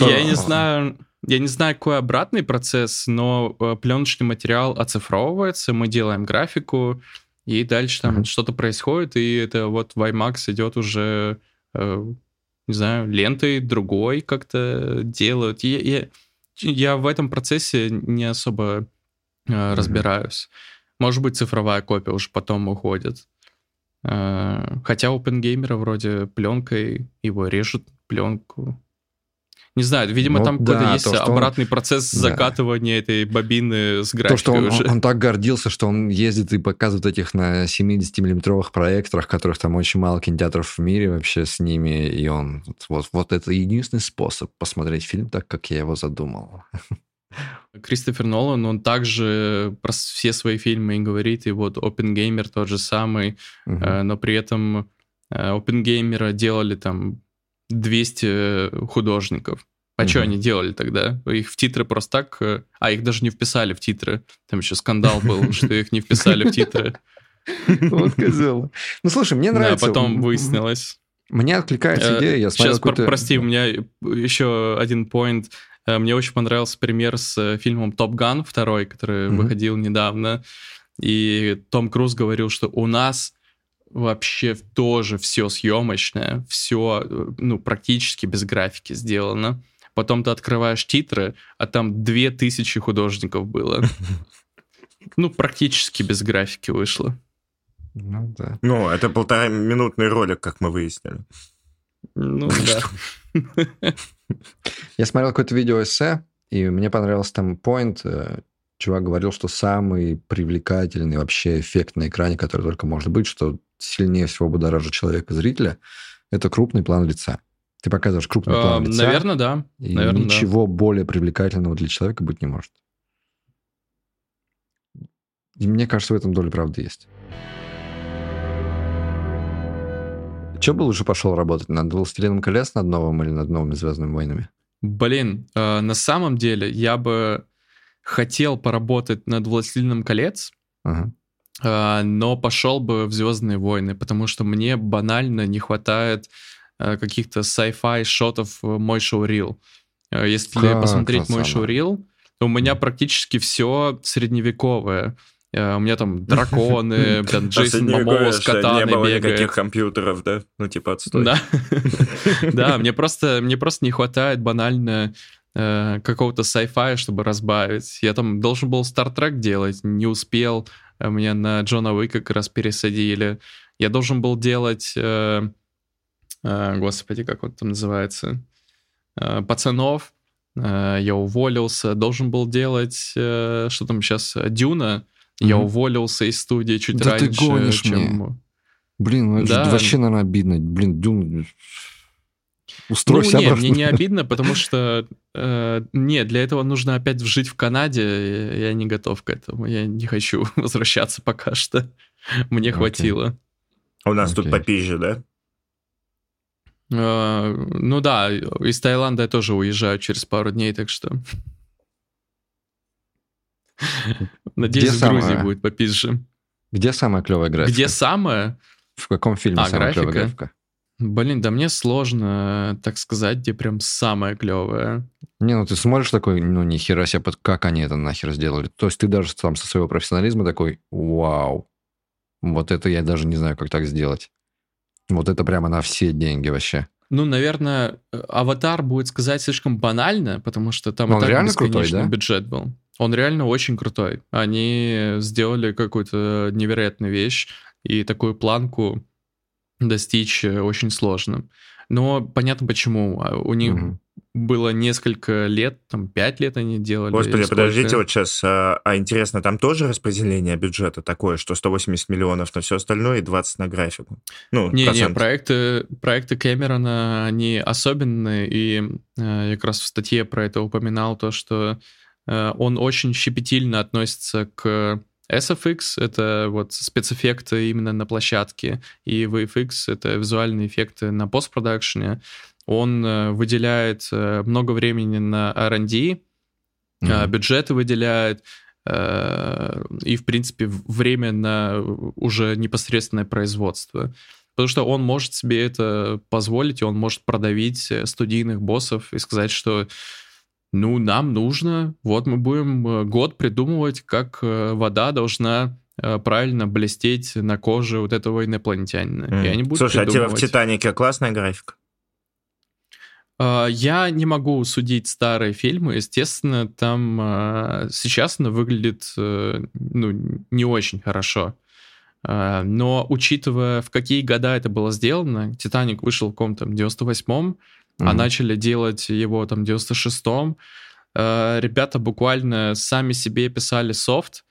Я, не знаю, я не знаю, какой обратный процесс, но э, пленочный материал оцифровывается, мы делаем графику, и дальше там что-то происходит, и это вот в IMAX идет уже, э, не знаю, лентой другой как-то делают. Я, я, я в этом процессе не особо э, разбираюсь. Может быть, цифровая копия уже потом уходит. Э, Хотя OpenGamer вроде пленкой его режут пленку. Не знаю, видимо, Ну там да, какой-то есть то, что он- обратный процесс Да. закатывания этой бобины с То, графикой что он, уже. он так гордился, что он ездит и показывает этих на 70-миллиметровых проекторах, которых там очень мало кинотеатров в мире вообще с ними, и он вот, вот это единственный способ посмотреть фильм так, как я его задумал. Кристофер Нолан, он также про все свои фильмы и говорит, и вот OpenGamer тот же самый, Мгм. э, но при этом э, OpenGamer делали там 200 художников. А что Мгм. они делали тогда? Их в титры просто так... э, А, их даже не вписали в титры. Там еще скандал был, что их не вписали в титры. Вот козел. Ну, слушай, мне Да, нравится. потом М- выяснилось. Мне откликается Э, идея, я смотрел Сейчас, прости, у меня еще один поинт. Э, Мне очень понравился пример с э, фильмом «Топ Ган» второй, который Мгм. выходил недавно. И Том Круз говорил, что у нас вообще тоже все съемочное, все, ну, практически без графики сделано. Потом ты открываешь титры, а там две тысячи художников было. Ну, практически без графики вышло. Ну, да. Ну, это полтора минутный ролик, как мы выяснили. Ну, да. Я смотрел какое-то видео эссе, и мне понравился там поинт. э, Чувак говорил, что самый привлекательный вообще эффект на экране, который только может быть, что сильнее всего будоражит человека, зрителя, это крупный план лица. Ты показываешь крупный Э, план лица, Наверное, да. и наверно, да. ничего более привлекательного для человека быть не может. И мне кажется, в этом доля правды есть. Че бы лучше пошел работать? Над «Властелином колец» над новым или над новыми «Звездными войнами»? Блин, э, на самом деле я бы хотел поработать над «Властелином колец», Ага. э, но пошел бы в «Звездные войны», потому что мне банально не хватает э, каких-то sci-fi шотов в мой шоурил. Э, Если Как посмотреть это мой шоурил, то у меня практически все средневековое. Э, У меня там драконы, А Джейсон Момоа с что не катаной было никаких компьютеров, да? Ну, типа, отстой. Да, да, мне просто, мне просто не хватает банально э, какого-то sci-fi, чтобы разбавить. Я там должен был Star Trek делать, не успел. Э, Меня на Джона Уика как раз пересадили. Я должен был делать, э, э, господи, как он там называется, Э, пацанов. Я уволился. Должен был делать, что там сейчас, Дюна. Я Мгм. уволился из студии чуть Да ты раньше, гонишь чем... Блин, ну это Да. же вообще, наверное, обидно. Блин, Дюн... Устройся ну, не, обратно. мне не обидно, потому что э, нет, для этого нужно опять жить в Канаде. Я не готов к этому. Я не хочу возвращаться пока что. Мне Окей. хватило. У нас тут Окей. попизже, да? Э, ну да, из Таиланда я тоже уезжаю через пару дней, так что. Надеюсь, Где в Грузии самое? будет попизже. Где самая клевая графика? Где самое? В каком фильме А, самая клевая графика? графика? Блин, да мне сложно так сказать, где прям самое клевое. Не, ну ты смотришь такой, ну ни хера себе, как они это нахер сделали. То есть ты даже там со своего профессионализма такой, вау, вот это я даже не знаю, как так сделать. Вот это прямо на все деньги вообще. Ну, наверное, э, аватар будет сказать слишком банально, потому что там Но и так реально крутой, бесконечный да? бюджет был. Он реально очень крутой. Они сделали какую-то невероятную вещь, и такую планку достичь э, очень сложно. Но понятно почему. А У них Мгм. было несколько лет, там пять лет они делали. Господи, сколько. подождите, вот сейчас, а, а интересно, там тоже распределение бюджета такое, что 180 миллионов на все остальное и 20 на графику? Ну, Не-не, процент. проекты, проекты Кэмерона, они особенные, и э, я как раз в статье про это упоминал, то, что он очень щепетильно относится к SFX, это вот спецэффекты именно на площадке, и VFX — это визуальные эффекты на постпродакшене. Он э, выделяет э, много времени на R&D, mm-hmm. бюджеты выделяет, э, и, в принципе, время на уже непосредственное производство. Потому что он может себе это позволить, и он может продавить студийных боссов и сказать, что ну, нам нужно, вот мы будем год придумывать, как вода должна правильно блестеть на коже вот этого инопланетянина. Mm. И они будут Слушай, придумывать... а тебе в «Титанике» классная графика? А, я не могу судить старые фильмы. Естественно, там а, сейчас она выглядит э, ну, не очень хорошо. А, но учитывая, в какие года это было сделано, «Титаник» вышел в каком-то 98-м, а начали делать его там в 96-м, ребята буквально сами себе писали софт,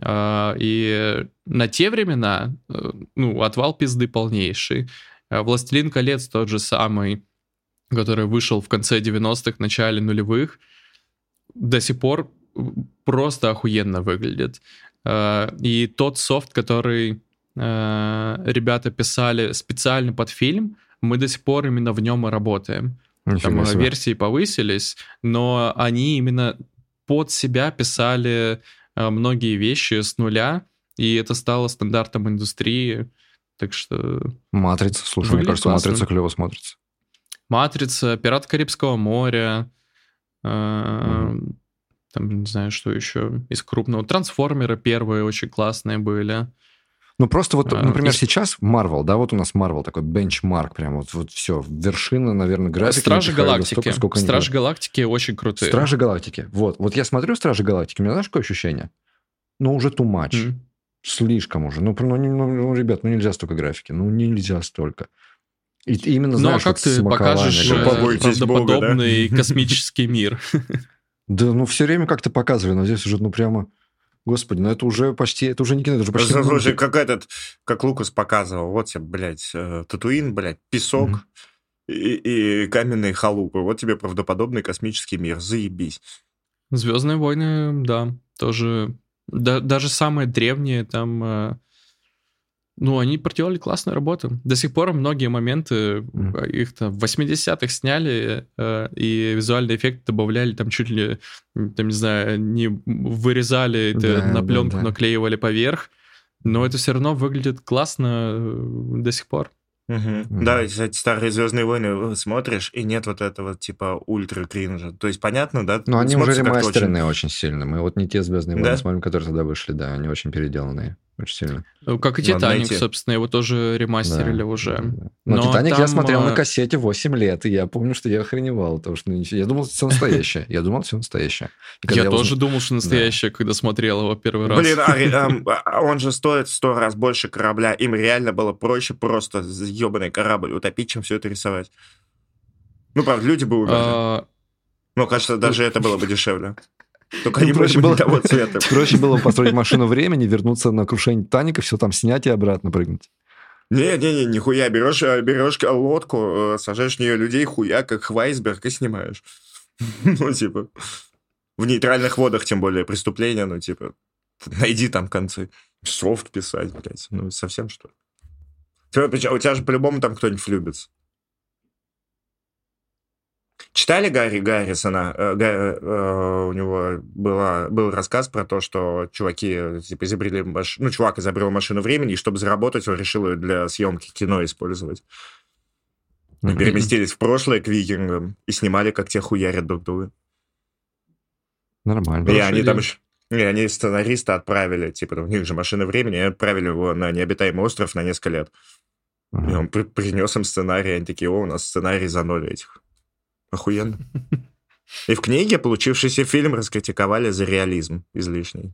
и на те времена, э, ну, отвал пизды полнейший. «Властелин колец» тот же самый, который вышел в конце 90-х, начале нулевых, до сих пор просто охуенно выглядит. Э, и тот софт, который э, ребята писали специально под фильм, мы до сих пор именно в нем и работаем. Там э, версии повысились, но они именно под себя писали многие вещи с нуля, и это стало стандартом индустрии. Так что... Матрица, слушай, мне кажется, классно. матрица клево смотрится. Матрица, Пират Карибского моря, mm-hmm. там, не знаю, что еще из крупного. Трансформеры первые очень классные были. Ну, просто вот, а, например, и... сейчас Marvel, да, вот у нас Marvel такой бенчмарк, прям вот, вот все, вершина, наверное, графики. Стражи Галактики. Столько, сколько Стражи Галактики очень крутые. Стражи Галактики. Вот, вот я смотрю Стражи Галактики, у меня знаешь, какое ощущение? Ну, уже too much. Mm. Слишком уже. Ну, ну, ну, ну, ребят, ну нельзя столько графики. Ну, нельзя столько. И именно знаешь, ну, а как ты покажешь ну, правдоподобный да? космический мир? Да, ну все время как-то показывали, но здесь уже, ну прямо... Господи, ну это уже почти, это уже не кино, это уже почти... Слушай, как этот, как Лукас показывал, вот тебе, блядь, э, Татуин, блядь, песок mm-hmm. и, и каменные халупы. Вот тебе правдоподобный космический мир, заебись. Звездные войны, да, тоже... Да, даже самые древние там э, ну, они проделали классную работу. До сих пор многие моменты, mm. их там в 80-х сняли, э, и визуальный эффект добавляли там чуть ли, там, не знаю, не вырезали это да, на пленку, да, да. наклеивали поверх, но это все равно выглядит классно э, до сих пор. Угу. Mm-hmm. Да, кстати, старые Звездные войны смотришь, и нет вот этого типа ультра кринжа. То есть понятно, да? Но они уже ремастеренные очень... очень сильно. Мы вот не те Звездные войны да? смотрим, которые тогда вышли, да, они очень переделанные. Очень сильно. Ну, как и Титаник, собственно, его тоже ремастерили да. уже. Да. Но, Но Титаник там... я смотрел на э, кассете 8 лет, и я помню, что я охреневал, потому что я думал, что все настоящее. Я думал, все настоящее. Я тоже думал, что настоящее, когда смотрел его первый раз. Блин, а, а, он же стоит сто раз больше корабля. Им реально было проще просто ебаный корабль утопить, чем все это рисовать. Ну, правда, люди бы умерли. А, ну, кажется, даже это было бы дешевле. Только не проще было того цвета. Проще было построить машину времени, вернуться на крушение Титаника, все там снять и обратно прыгнуть. Не-не-не, нихуя, берешь, э, берешь лодку, э, сажаешь в нее людей, хуя, как Хвайсберг, и снимаешь. Ну, типа, в нейтральных водах, тем более, преступление, ну, типа, найди там концы. Софт писать, блядь, ну, совсем что ли? У тебя же по-любому там кто-нибудь влюбится. Читали Гарри Гаррисона? Э, э, у него была, был рассказ про то, что чуваки типа, изобрели маш... ну, чувак изобрел машину времени, и чтобы заработать, он решил ее для съемки кино использовать. Переместились в прошлое к викингам и снимали, как те хуярят друг друга. Нормально. И они там и они сценариста отправили, типа, у них же машина времени, и отправили его на необитаемый остров на несколько лет. Uh-huh. И он при- принес им сценарий, они такие, о, у нас сценарий за ноль этих. Охуенно. И в книге получившийся фильм раскритиковали за реализм излишний.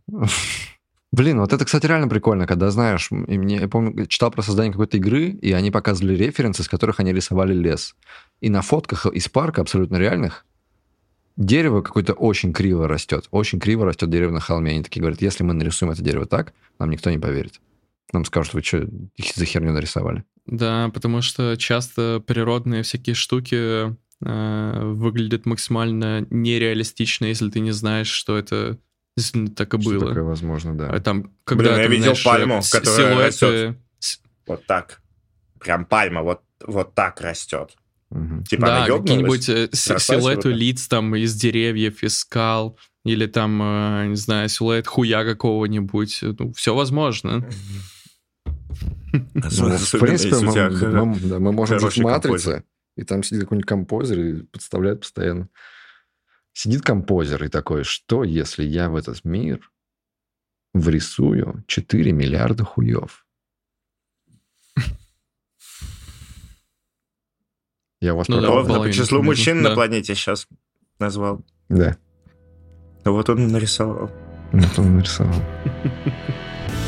Блин, вот это, кстати, реально прикольно, когда, знаешь, и мне, я помню, читал про создание какой-то игры, и они показывали референсы, с которых они рисовали лес. И на фотках из парка, абсолютно реальных, дерево какое-то очень криво растет. Очень криво растет дерево на холме. Они такие говорят, если мы нарисуем это дерево так, нам никто не поверит. Нам скажут, вы что, их за херню нарисовали. Да, потому что часто природные всякие штуки выглядит максимально нереалистично, если ты не знаешь, что это действительно так и что было. Такое возможно, да. А там, когда Блин, я видел знаешь, пальму, которая силуэты... растет. Вот так. Прям пальма вот, вот так растет. Мгм. Типа да, какие-нибудь э, силуэты лиц там из деревьев, из скал, или там, э, не знаю, силуэт хуя какого-нибудь. Ну, все возможно. Ну, в принципе, мы, тебя мы- да, мы можем жить в матрице. И там сидит какой-нибудь композер и подставляет постоянно. Сидит композер и такой, что если я в этот мир врисую 4 миллиарда хуев? Я вас Ну да, по числу мужчин да. на планете сейчас назвал. Да, Вот он нарисовал. вот он нарисовал.